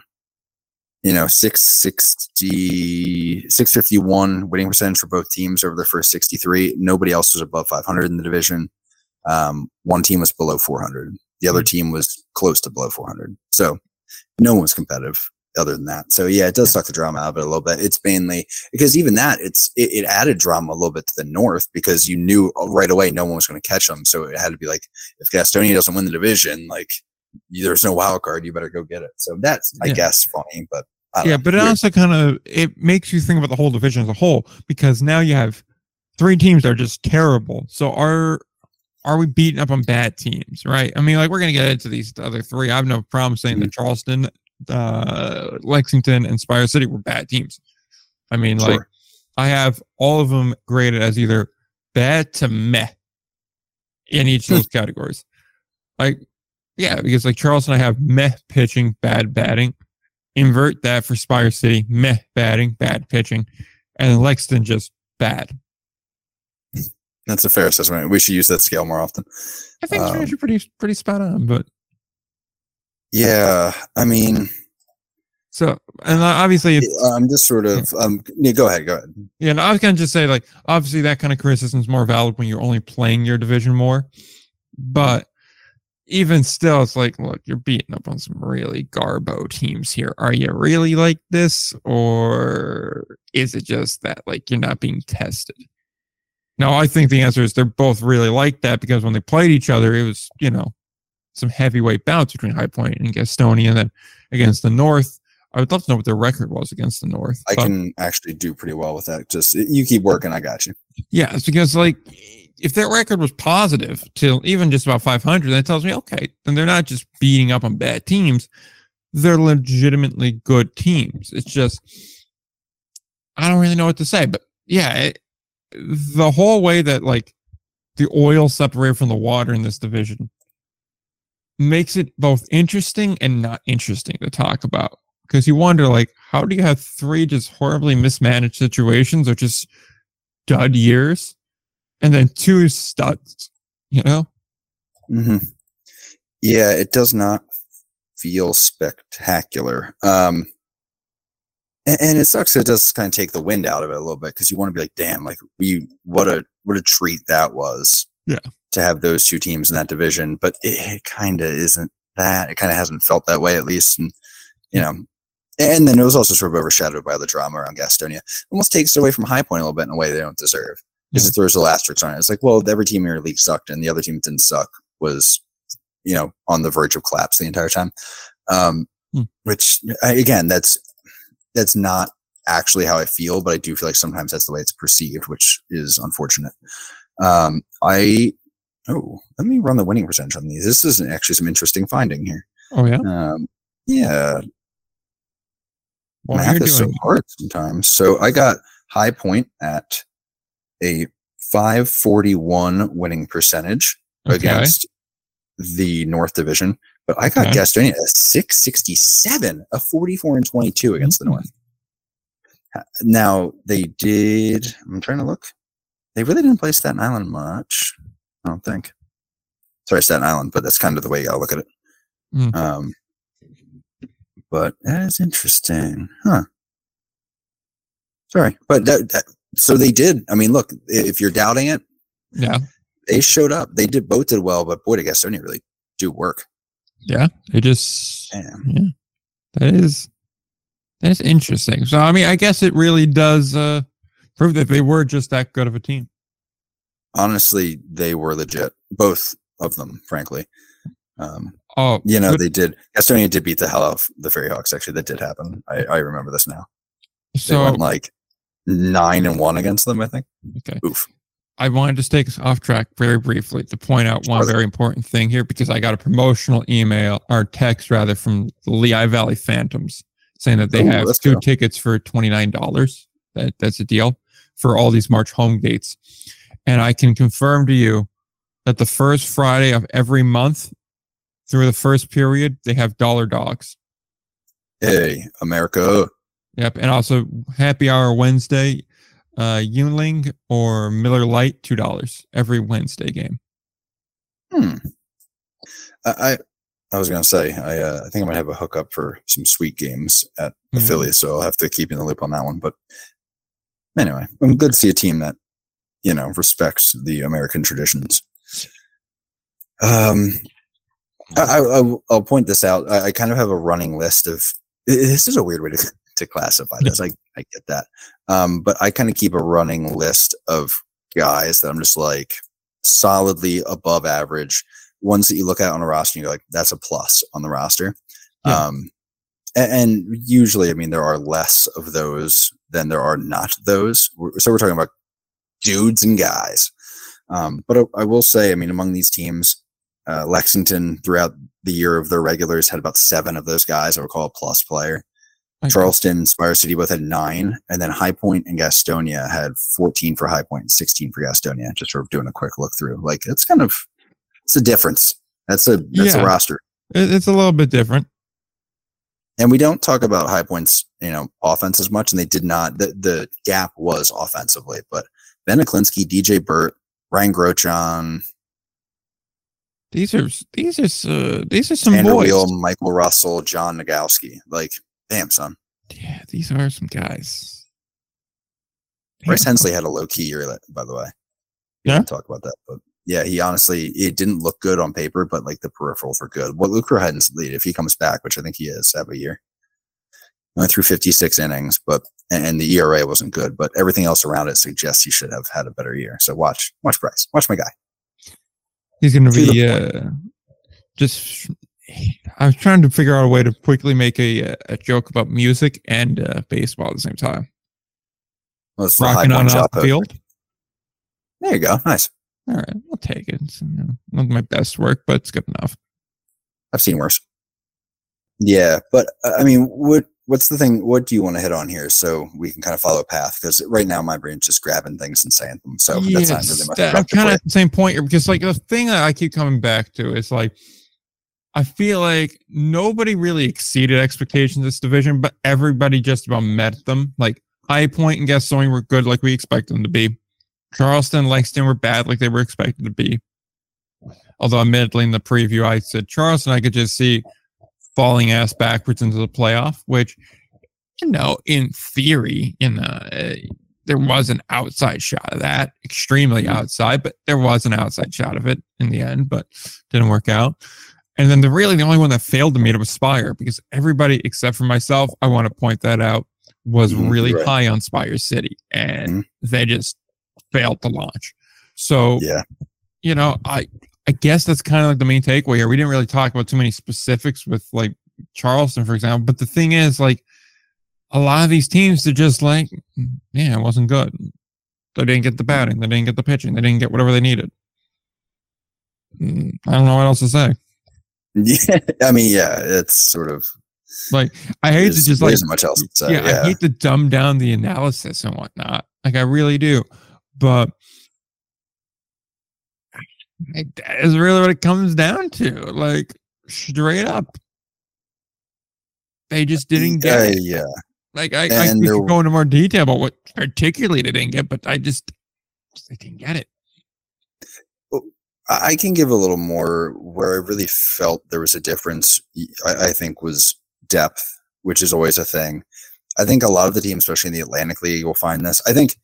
you know 660 651 winning percentage for both teams over the first 63 nobody else was above 500 in the division. Um, one team was below 400 the other team was close to below 400 so no one was competitive other than that. So yeah it does suck the drama out of it a little bit. It's mainly because even that it's it, it added drama a little bit to the north because you knew right away no one was going to catch them. So it had to be like if gastonia doesn't win the division like there's no wild card you better go get it so that's i Yeah. guess funny but Yeah, know, but it weird. also kind of it makes you think about the whole division as a whole because now you have three teams that are just terrible. So are are we beating up on bad teams, right? I mean, like we're gonna get into these other three. I have no problem saying that Charleston, uh, Lexington, and Spire City were bad teams. I mean, like I have all of them graded as either bad to meh in each of those categories. Like, yeah, because like Charleston, I have meh pitching, bad batting. Invert that for Spire City, meh batting, bad pitching. and Lexington just bad. That's a fair assessment. We should use that scale more often. I think Um, actually pretty pretty spot on, but Yeah, I mean, so and uh, obviously I'm just sort of um. Yeah, go ahead, go ahead. Yeah, and I was gonna just say, like, obviously that kind of criticism is more valid when you're only playing your division more. But even still, it's like, look, you're beating up on some really garbo teams here. Are you really like this, or is it just that like you're not being tested? No, I think the answer is they're both really like that because when they played each other, it was you know some heavyweight bouts between High Point and Gastonia, and then against the North. I would love to know what their record was against the North. I can actually do pretty well with that. Just you keep working, I got you. Yeah, it's because like if their record was positive till even just about 500, that tells me okay, then they're not just beating up on bad teams; they're legitimately good teams. It's just I don't really know what to say, but yeah, it, the whole way that like the oil separated from the water in this division makes it both interesting and not interesting to talk about. Because you wonder like how do you have three just horribly mismanaged situations or just dud years and then two studs you know hmm Yeah, it does not feel spectacular. Um, and, and it sucks. It does kind of take the wind out of it a little bit because you want to be like, damn, like we what a what a treat that was. Yeah. To have those two teams in that division, but it, it kind of isn't that. It kind of hasn't felt that way at least, and you know. And then it was also sort of overshadowed by the drama around Gastonia. Almost takes it away from High Point a little bit in a way they don't deserve because Yeah. it throws the asterisk on it. It's like, well, every team in your league sucked, and the other team that didn't suck was, you know, on the verge of collapse the entire time. Um, Hmm. Which again, that's that's not actually how I feel, but I do feel like sometimes that's the way it's perceived, which is unfortunate. Um, I oh, let me run the winning percentage on these. This is actually some interesting finding here. oh yeah Um, yeah, well math is so hard sometimes. So I got High Point at a 541 winning percentage okay. against the North Division, but I got Okay. Gastonia at 667, a 44 and 22 against the. North. Now they did. I'm trying to look. They really didn't play Staten Island much. I don't think. Sorry, Staten Island, but that's kind of the way you gotta look at it. Mm. Um, but that is interesting, huh? Sorry, but that, that so they did. I mean, look, if you're doubting it, yeah they showed up. They did both did well, but boy, did Gastonia really do work. yeah they just Damn. that is that is interesting so i mean i guess it really does uh prove that they were just that good of a team Honestly, they were legit. Both of them, frankly. Um, oh you know, but- they did. Gastonia did beat the hell out of the FerryHawks. Actually, that did happen. I, I remember this now. They so went like nine and one against them. I think. okay Oof. I wanted to take us off track very briefly to point out one very important thing here because I got a promotional email or text rather from the Lehigh Valley Phantoms saying that they Ooh, have two go. tickets for twenty nine dollars. That that's a deal for all these March home dates, and I can confirm to you that the first Friday of every month through the first period they have dollar dogs. Hey, America. Yep, and also happy hour Wednesday, uh, Yuengling or Miller Lite two dollars every Wednesday game. Hmm. I, I I was gonna say I uh, I think I might have a hookup for some sweet games at Mhm. Philly, so I'll have to keep in the loop on that one. But anyway, I'm good to see a team that you know respects the American traditions. Um, I, I I'll- I'll point this out. I, I kind of have a running list of. This is a weird way to to classify this. I I get that, um, but I kind of keep a running list of guys that I'm just like solidly above average. Ones that you look at on a roster, and you're like, that's a plus on the roster. Yeah. Um, a- and, usually, I mean, there are less of those than there are not those. So we're talking about dudes and guys. Um, but I, I will say, I mean, among these teams, uh, Lexington throughout the year of their regulars had about seven of those guys I would call a plus player. Charleston, Spire City both had nine, and then High Point and Gastonia had 14 for High Point and 16 for Gastonia. Just sort of doing a quick look through. Like it's kind of it's a difference. That's a that's Yeah. a roster. It's a little bit different. And we don't talk about high points, you know, offense as much, and they did not. The the gap was offensively, but Ben Aklinski, DJ Burt, Ryan Grotjohn, These are these are uh, these are some Andrew boys. Wheel, Michael Russell, John Nogowski. Like, damn, son. Yeah, these are some guys. Bryce Hensley had a low key year, by the way. Yeah? talk about that, but yeah, he honestly it didn't look good on paper, but like the peripherals were good. What Luke hadn't lead if he comes back, which I think he is have a year. Went through 56 innings, but and, the ERA wasn't good, but everything else around it suggests he should have had a better year. So watch, watch Bryce, watch my guy. He's going To be uh, just. I was trying to figure out a way to quickly make a a joke about music and uh, baseball at the same time. Let's Rocking on off the field. There you go, nice. All right, I'll take it. It's, you know, not my best work, but it's good enough. I've seen worse. Yeah, but uh, I mean, what what's the thing? What do you want to hit on here so we can kind of follow a path? Because right now my brain's just grabbing things and saying them. So that's not really much. that- I'm kind of at the same point here because, like, the thing that I keep coming back to is like, I feel like nobody really exceeded expectations this division, but everybody just about met them. Like, High Point and Gaston were good, like we expected them to be. Charleston, and Lexington were bad, like they were expected to be. Although, admittedly, in the preview, I said Charleston, I could just see falling ass backwards into the playoff, which, you know, in theory, in the there was an outside shot of that, extremely Mhm. outside, but there was an outside shot of it in the end, but didn't work out. And then the really the only one that failed to meet it was Spire because everybody except for myself, I want to point that out, was Mhm, really right. high on Spire City and Mhm. they just failed to launch. So Yeah, you know, I I guess that's kind of like the main takeaway here. We didn't really talk about too many specifics with like Charleston, for example. But the thing is, like, a lot of these teams are just like, yeah, it wasn't good. They didn't get the batting, they didn't get the pitching, they didn't get whatever they needed. Mm, I don't know what else to say. Yeah. I mean, yeah, it's sort of. Like, I hate to just like isn't much else yeah, Yeah, I hate to dumb down the analysis and whatnot. Like I really do, but it- that is really what it comes down to. Like straight up, they just didn't get Uh, it. yeah, Like I, I and we there- could go into more detail about what particularly they didn't get, but I just they didn't get it. I I can give a little more where I really felt there was a difference. I think was depth, which is always a thing. I think a lot of the teams, especially in the Atlantic League, will find this. I think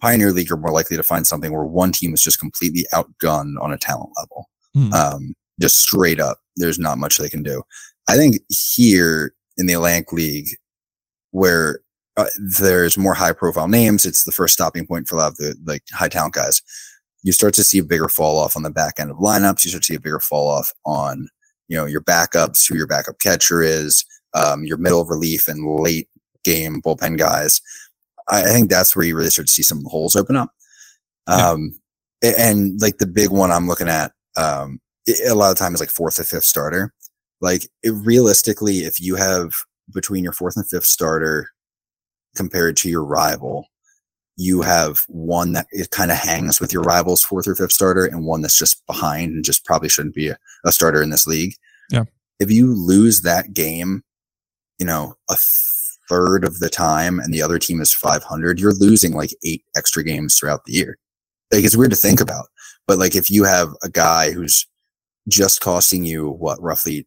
Pioneer League are more likely to find something where one team is just completely outgunned on a talent level, Hmm. um, just straight up. There's not much they can do. I think here in the Atlantic League, where uh, there's more high profile names, it's the first stopping point for a lot of the like high talent guys you start to see a bigger fall off on the back end of lineups. You start to see a bigger fall off on, you know, your backups, who your backup catcher is, um, your middle relief and late game bullpen guys. I, I think that's where you really start to see some holes open up. Um, a- and like the big one I'm looking at, um, i- a lot of times is like fourth or fifth starter. Like it, realistically, if you have between your fourth and fifth starter compared to your rival, you have one that it kind of hangs with your rival's fourth or fifth starter and one that's just behind and just probably shouldn't be a, a starter in this league. Yeah. If you lose that game, you know, a third of the time and the other team is 500, you're losing like eight extra games throughout the year. Like it's weird to think about, but like if you have a guy who's just costing you what roughly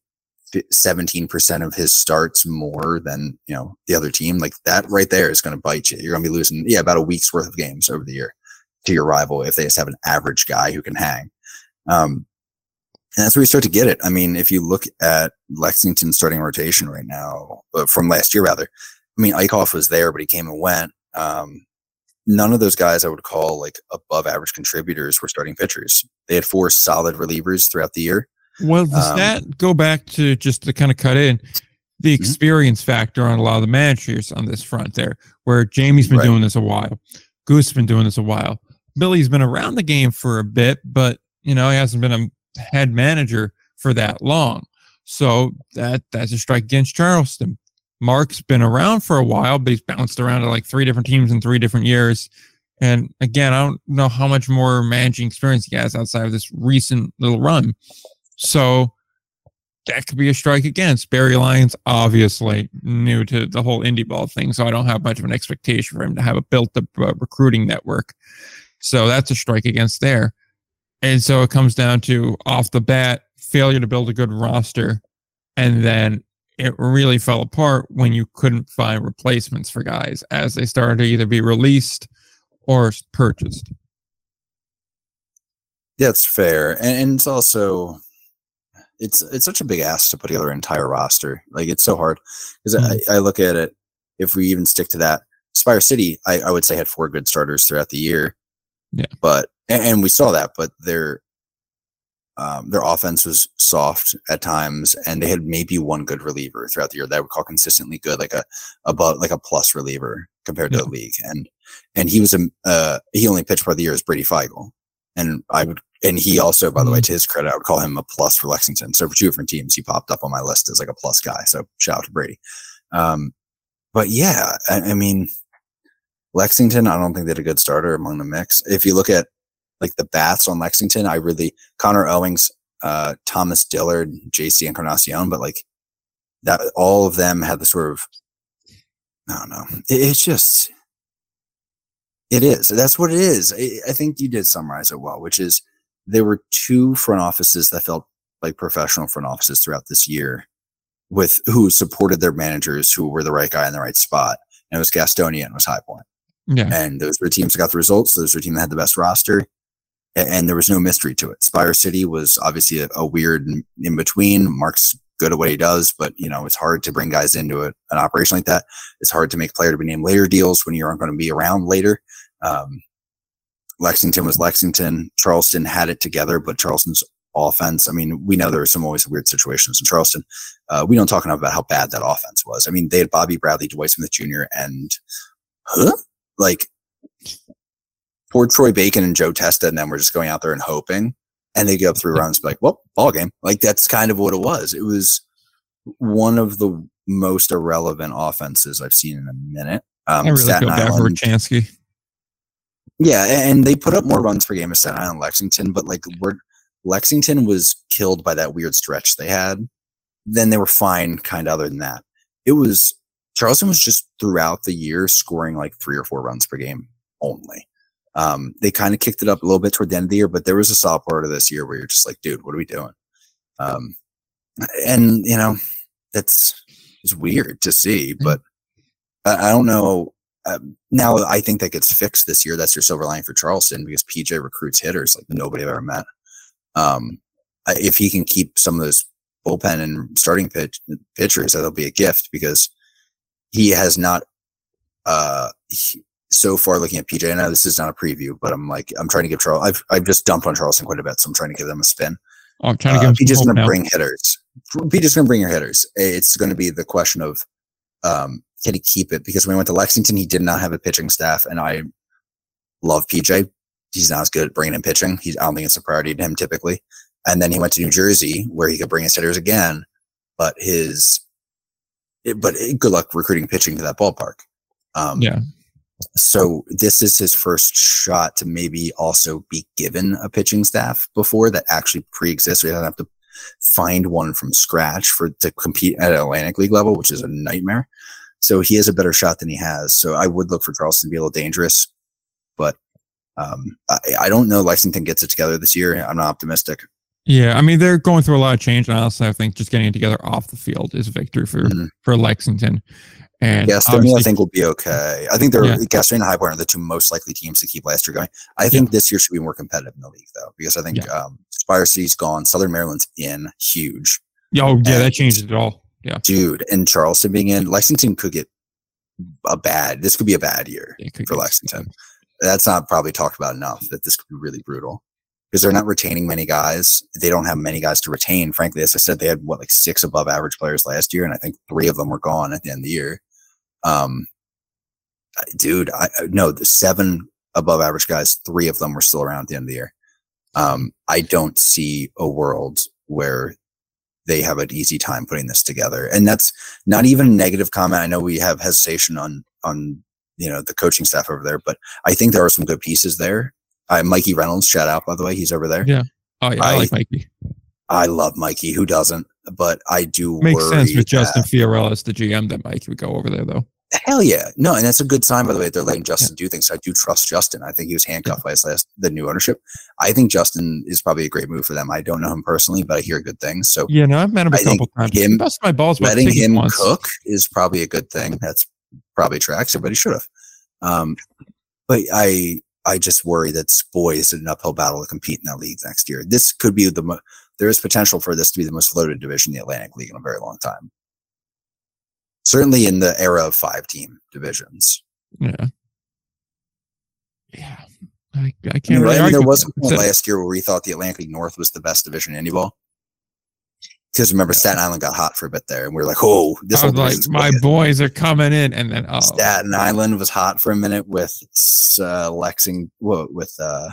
17% of his starts more than, you know, the other team, like that right there is going to bite you. You're going to be losing, yeah, about a week's worth of games over the year to your rival if they just have an average guy who can hang. Um, and that's where you start to get it. I mean, if you look at Lexington's starting rotation right now, uh, from last year rather, I mean, Eickhoff was there, but he came and went. Um, none of those guys I would call like above average contributors were starting pitchers. They had four solid relievers throughout the year. Well, does Um, that go back to just to kind of cut in the Mm-hmm. experience factor on a lot of the managers on this front there, where Jamie's been Right. doing this a while, Goose has been doing this a while, Billy's been around the game for a bit, but you know he hasn't been a head manager for that long, so that that's a strike against Charleston. Mark's been around for a while, but he's bounced around to like three different teams in three different years. And again, I don't know how much more managing experience he has outside of this recent little run. So that could be a strike against. Barry Lyons, obviously new to the whole indie ball thing, so I don't have much of an expectation for him to have a built up uh, recruiting network. So that's a strike against there. And so it comes down to off the bat, failure to build a good roster. And then it really fell apart when you couldn't find replacements for guys as they started to either be released or purchased. It's fair. And it's also it's it's such a big ask to put together an entire roster. Like it's so hard because mm-hmm. I, I look at it. If we even stick to that, Spire City, I, I would say had four good starters throughout the year. Yeah, but and, and we saw that, but their um, their offense was soft at times, and they had maybe one good reliever throughout the year that I would call consistently good, like a above like a plus reliever compared to the league. And and he was a uh, he only pitched part of the year as Brady Feigl, and I would and he also, by the way, mm-hmm. to his credit, I would call him a plus for Lexington. So for two different teams, he popped up on my list as like a plus guy. So shout out to Brady. Um, but yeah, I, I mean, Lexington, I don't think they had a good starter among the mix. If you look at like the bats on Lexington, I really Connor Owings, uh, Thomas Dillard, JC Encarnacion, but like that, all of them had the sort of, I don't know. It, it's just, it is. That's what it is. I, I think you did summarize it well, which is there were two front offices that felt like professional front offices throughout this year with who supported their managers who were the right guy in the right spot. And it was Gastonia and it was High Point. Yeah. And those were teams that got the results. Those were teams that had the best roster. And, and there was no mystery to it. Spire City was obviously a, a weird in between. Mark's good at what he does, but you know, it's hard to bring guys into it, an operation like that. It's hard to make player to be named later deals when you aren't going to be around later. Um, Lexington was Lexington. Charleston had it together, but Charleston's offense. I mean, we know there were some always weird situations in Charleston. Uh, we don't talk enough about how bad that offense was. I mean, they had Bobby Bradley, Dwight Smith Jr., and huh? Like poor Troy Bacon and Joe Testa, and then we're just going out there and hoping. And they get up three runs, like, well, ball game. Like that's kind of what it was. It was one of the most irrelevant offenses I've seen in a minute. Um, I really Staten feel bad for Chansky. Yeah, and they put up more runs per game of Staten Island Lexington, but like Lexington was killed by that weird stretch they had. Then they were fine, kind of other than that. It was Charleston was just throughout the year scoring like three or four runs per game only. Um, they kind of kicked it up a little bit toward the end of the year, but there was a solid part of this year where you're just like, dude, what are we doing? Um, and you know, that's it's weird to see, but I, I don't know um, now I think that gets fixed this year. That's your silver lining for Charleston because PJ recruits hitters like nobody I've ever met. Um, if he can keep some of those bullpen and starting pitch, pitchers, that'll be a gift because he has not. Uh, he, so far, looking at PJ, I know this is not a preview, but I'm like I'm trying to give Charles. I've I've just dumped on Charleston quite a bit, so I'm trying to give them a spin. Oh, I'm trying to uh, give. PJ's going to bring hitters. PJ's going to bring your hitters. It's going to be the question of um, can he keep it? Because when he went to Lexington, he did not have a pitching staff, and I love PJ. He's not as good at bringing in pitching. He's, I don't think it's a priority to him typically. And then he went to New Jersey where he could bring his hitters again, but his, it, but it, good luck recruiting pitching to that ballpark. Um, yeah. So this is his first shot to maybe also be given a pitching staff before that actually pre-exists. We don't have to find one from scratch for to compete at Atlantic League level, which is a nightmare. So he has a better shot than he has. So I would look for Charleston to be a little dangerous, but um, I, I, don't know. Lexington gets it together this year. I'm not optimistic. Yeah, I mean they're going through a lot of change, and honestly, I think just getting it together off the field is a victory for mm-hmm. for Lexington. And Gastonia, I think, will be okay. I think they're yeah. Gastonia and High Point are the two most likely teams to keep last year going. I think yeah. this year should be more competitive in the league, though, because I think yeah. um, Spire City's gone, Southern Maryland's in, huge. Oh, yeah, and, that changes it all. Yeah, dude, and Charleston being in, Lexington could get a bad. This could be a bad year for Lexington. That's not probably talked about enough. That this could be really brutal because they're not retaining many guys. They don't have many guys to retain. Frankly, as I said, they had what like six above average players last year, and I think three of them were gone at the end of the year. Um, dude, I no, the seven above average guys, three of them were still around at the end of the year. Um, I don't see a world where they have an easy time putting this together. And that's not even a negative comment. I know we have hesitation on on you know the coaching staff over there, but I think there are some good pieces there. Uh, Mikey Reynolds, shout out by the way, he's over there. Yeah. Oh yeah, I, I like Mikey. I love Mikey. Who doesn't? But I do Makes worry sense with Justin Fiorella as the GM that Mike would go over there though. Hell yeah. No, and that's a good sign, by the way. They're letting Justin do things. I do trust Justin. I think he was handcuffed by his last, the new ownership. I think Justin is probably a great move for them. I don't know him personally, but I hear good things. So Yeah, no, I've met him a I couple times. him He busted my balls letting him once. cook is probably a good thing. That's probably tracks he should have. Um, but I, I just worry that boy is an uphill battle to compete in that league next year. This could be the, mo- there is potential for this to be the most loaded division in the Atlantic League in a very long time. Certainly in the era of five team divisions. Yeah. Yeah. I, I I can't mean, really? I mean, argue there was a point last year where we thought the Atlantic North was the best division in indie ball. Because remember, Staten Island got hot for a bit there, and we were like, "Oh, this was like, my wicked." boys are coming in, and then oh, Staten Island was hot for a minute with uh, Lexington, well, with uh,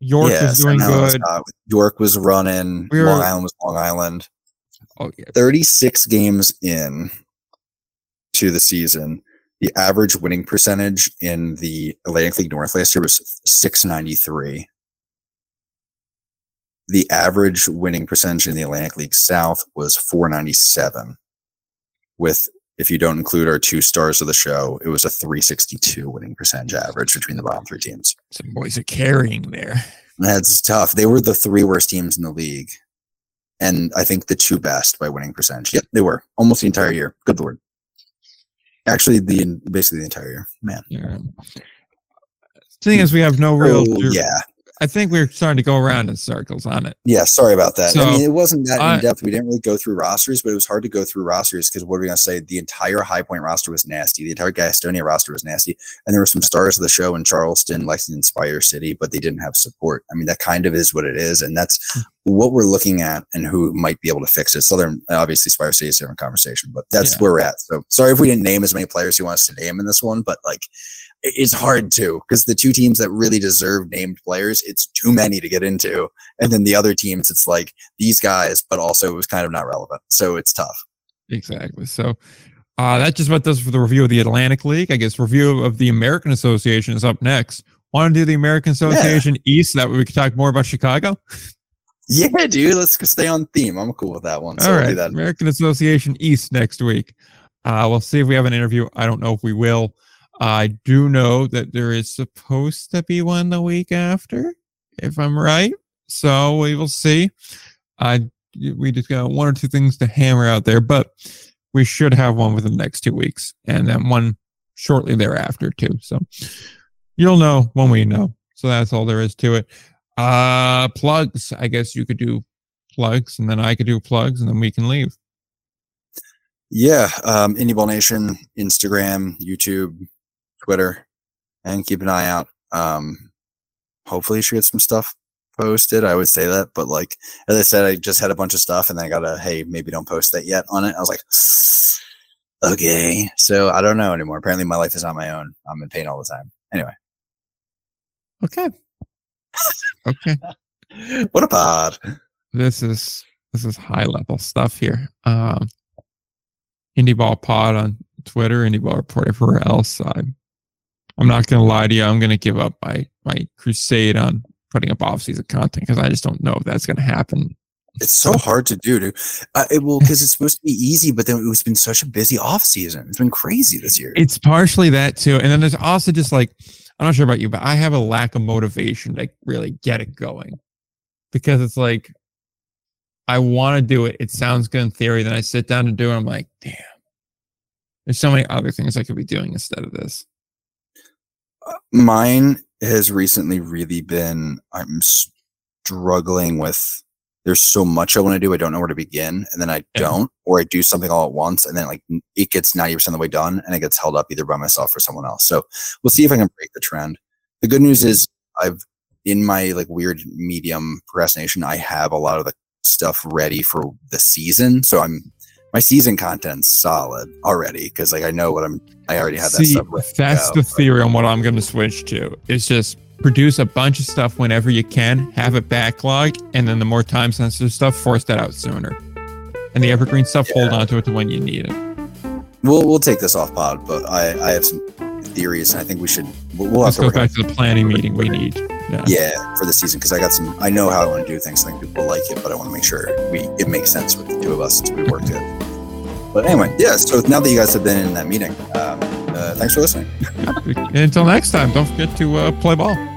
York yeah, was doing was good. hot. York was running. We were- Long Island was Long Island. Oh yeah, Thirty-six games in to the season, the average winning percentage in the Atlantic League North last year was six ninety-three. The average winning percentage in the Atlantic League South was 497. With, if you don't include our two stars of the show, it was a 362 winning percentage average between the bottom three teams. some boys are carrying there. That's tough. They were the three worst teams in the league. And I think the two best by winning percentage. Yep, they were almost the entire year. Good lord. Actually, the basically the entire year. Man. Yeah. Thing is, we have no real. Oh, yeah. I think we're starting to go around in circles on it. Yeah, sorry about that. I mean, it wasn't that I- in depth. We didn't really go through rosters, but it was hard to go through rosters because what are we going to say? The entire High Point roster was nasty. The entire Gastonia roster was nasty. And there were some stars of the show in Charleston, Lexington, Spire City, but they didn't have support. I mean, that kind of is what it is. And that's Hmm. what we're looking at and who might be able to fix it. Southern, obviously, Spire City is a different conversation, but that's Yeah. where we're at. So sorry if we didn't name as many players who want us to name in this one, but like, it's hard to because the two teams that really deserve named players, it's too many to get into. And then the other teams, it's like these guys, but also it was kind of not relevant. So it's tough. Exactly. So uh, that just about does for the review of the Atlantic League. I guess review of the American Association is up next. Want to do the American Association East? That way we could talk more about Chicago. Yeah, dude, let's stay on theme. I'm cool with that one. So All do that. American Association East next week. Uh, we'll see if we have an interview. I don't know if we will. I do know that there is supposed to be one the week after, if I'm right. So we will see. Uh, we just got one or two things to hammer out there, but we should have one within the next two weeks, and then one shortly thereafter too. So you'll know when we know. So that's all there is to it. Uh, plugs. I guess you could do plugs, and then I could do plugs, and then we can leave. Yeah, um, Indie Ball Nation, Instagram, YouTube, Twitter, and keep an eye out. Um, hopefully, you should get some stuff posted. I would say that, but like as I said, I just had a bunch of stuff, and then I got a hey, maybe don't post that yet on it. I was like, okay, so I don't know anymore. Apparently, my life is not my own. I'm in pain all the time. Anyway, Okay. okay. what a pod. This is this is high level stuff here. Um Indie Ball Pod on Twitter, Indie Ball Report everywhere else. I'm, I'm not gonna lie to you, I'm gonna give up my my crusade on putting up off season content because I just don't know if that's gonna happen. It's so hard to do, dude. Uh, it will because it's supposed to be easy, but then it's been such a busy off season. It's been crazy this year. It's partially that too. And then there's also just like I'm not sure about you, but I have a lack of motivation to really get it going. Because it's like I want to do it. It sounds good in theory. Then I sit down to do it. I'm like, damn. There's so many other things I could be doing instead of this. Mine has recently really been I'm struggling with there's so much I want to do, I don't know where to begin, and then I Yeah. don't, or I do something all at once, and then like it gets 90% of the way done and it gets held up either by myself or someone else. So we'll see if I can break the trend. The good news mm-hmm. is I've in my like weird medium procrastination, I have a lot of the stuff ready for the season. So I'm my season content's solid already because like I know what I'm I already have that See, stuff that's go. the theory on what I'm going to switch to. It's just produce a bunch of stuff whenever you can, have it backlog, and then the more time sensitive stuff, force that out sooner. And the evergreen stuff, hold on to it to when you need it. We'll we'll take this off pod, but I I have some theories, and I think we should we'll, we'll have to go back to the planning meeting we need Yeah. yeah, for the season because I got some. I know how I want to do things. I think people like it, but I want to make sure we it makes sense with the two of us since we work together. But anyway, yeah. So now that you guys have been in that meeting, um, uh, thanks for listening. Until next time, don't forget to uh, play ball.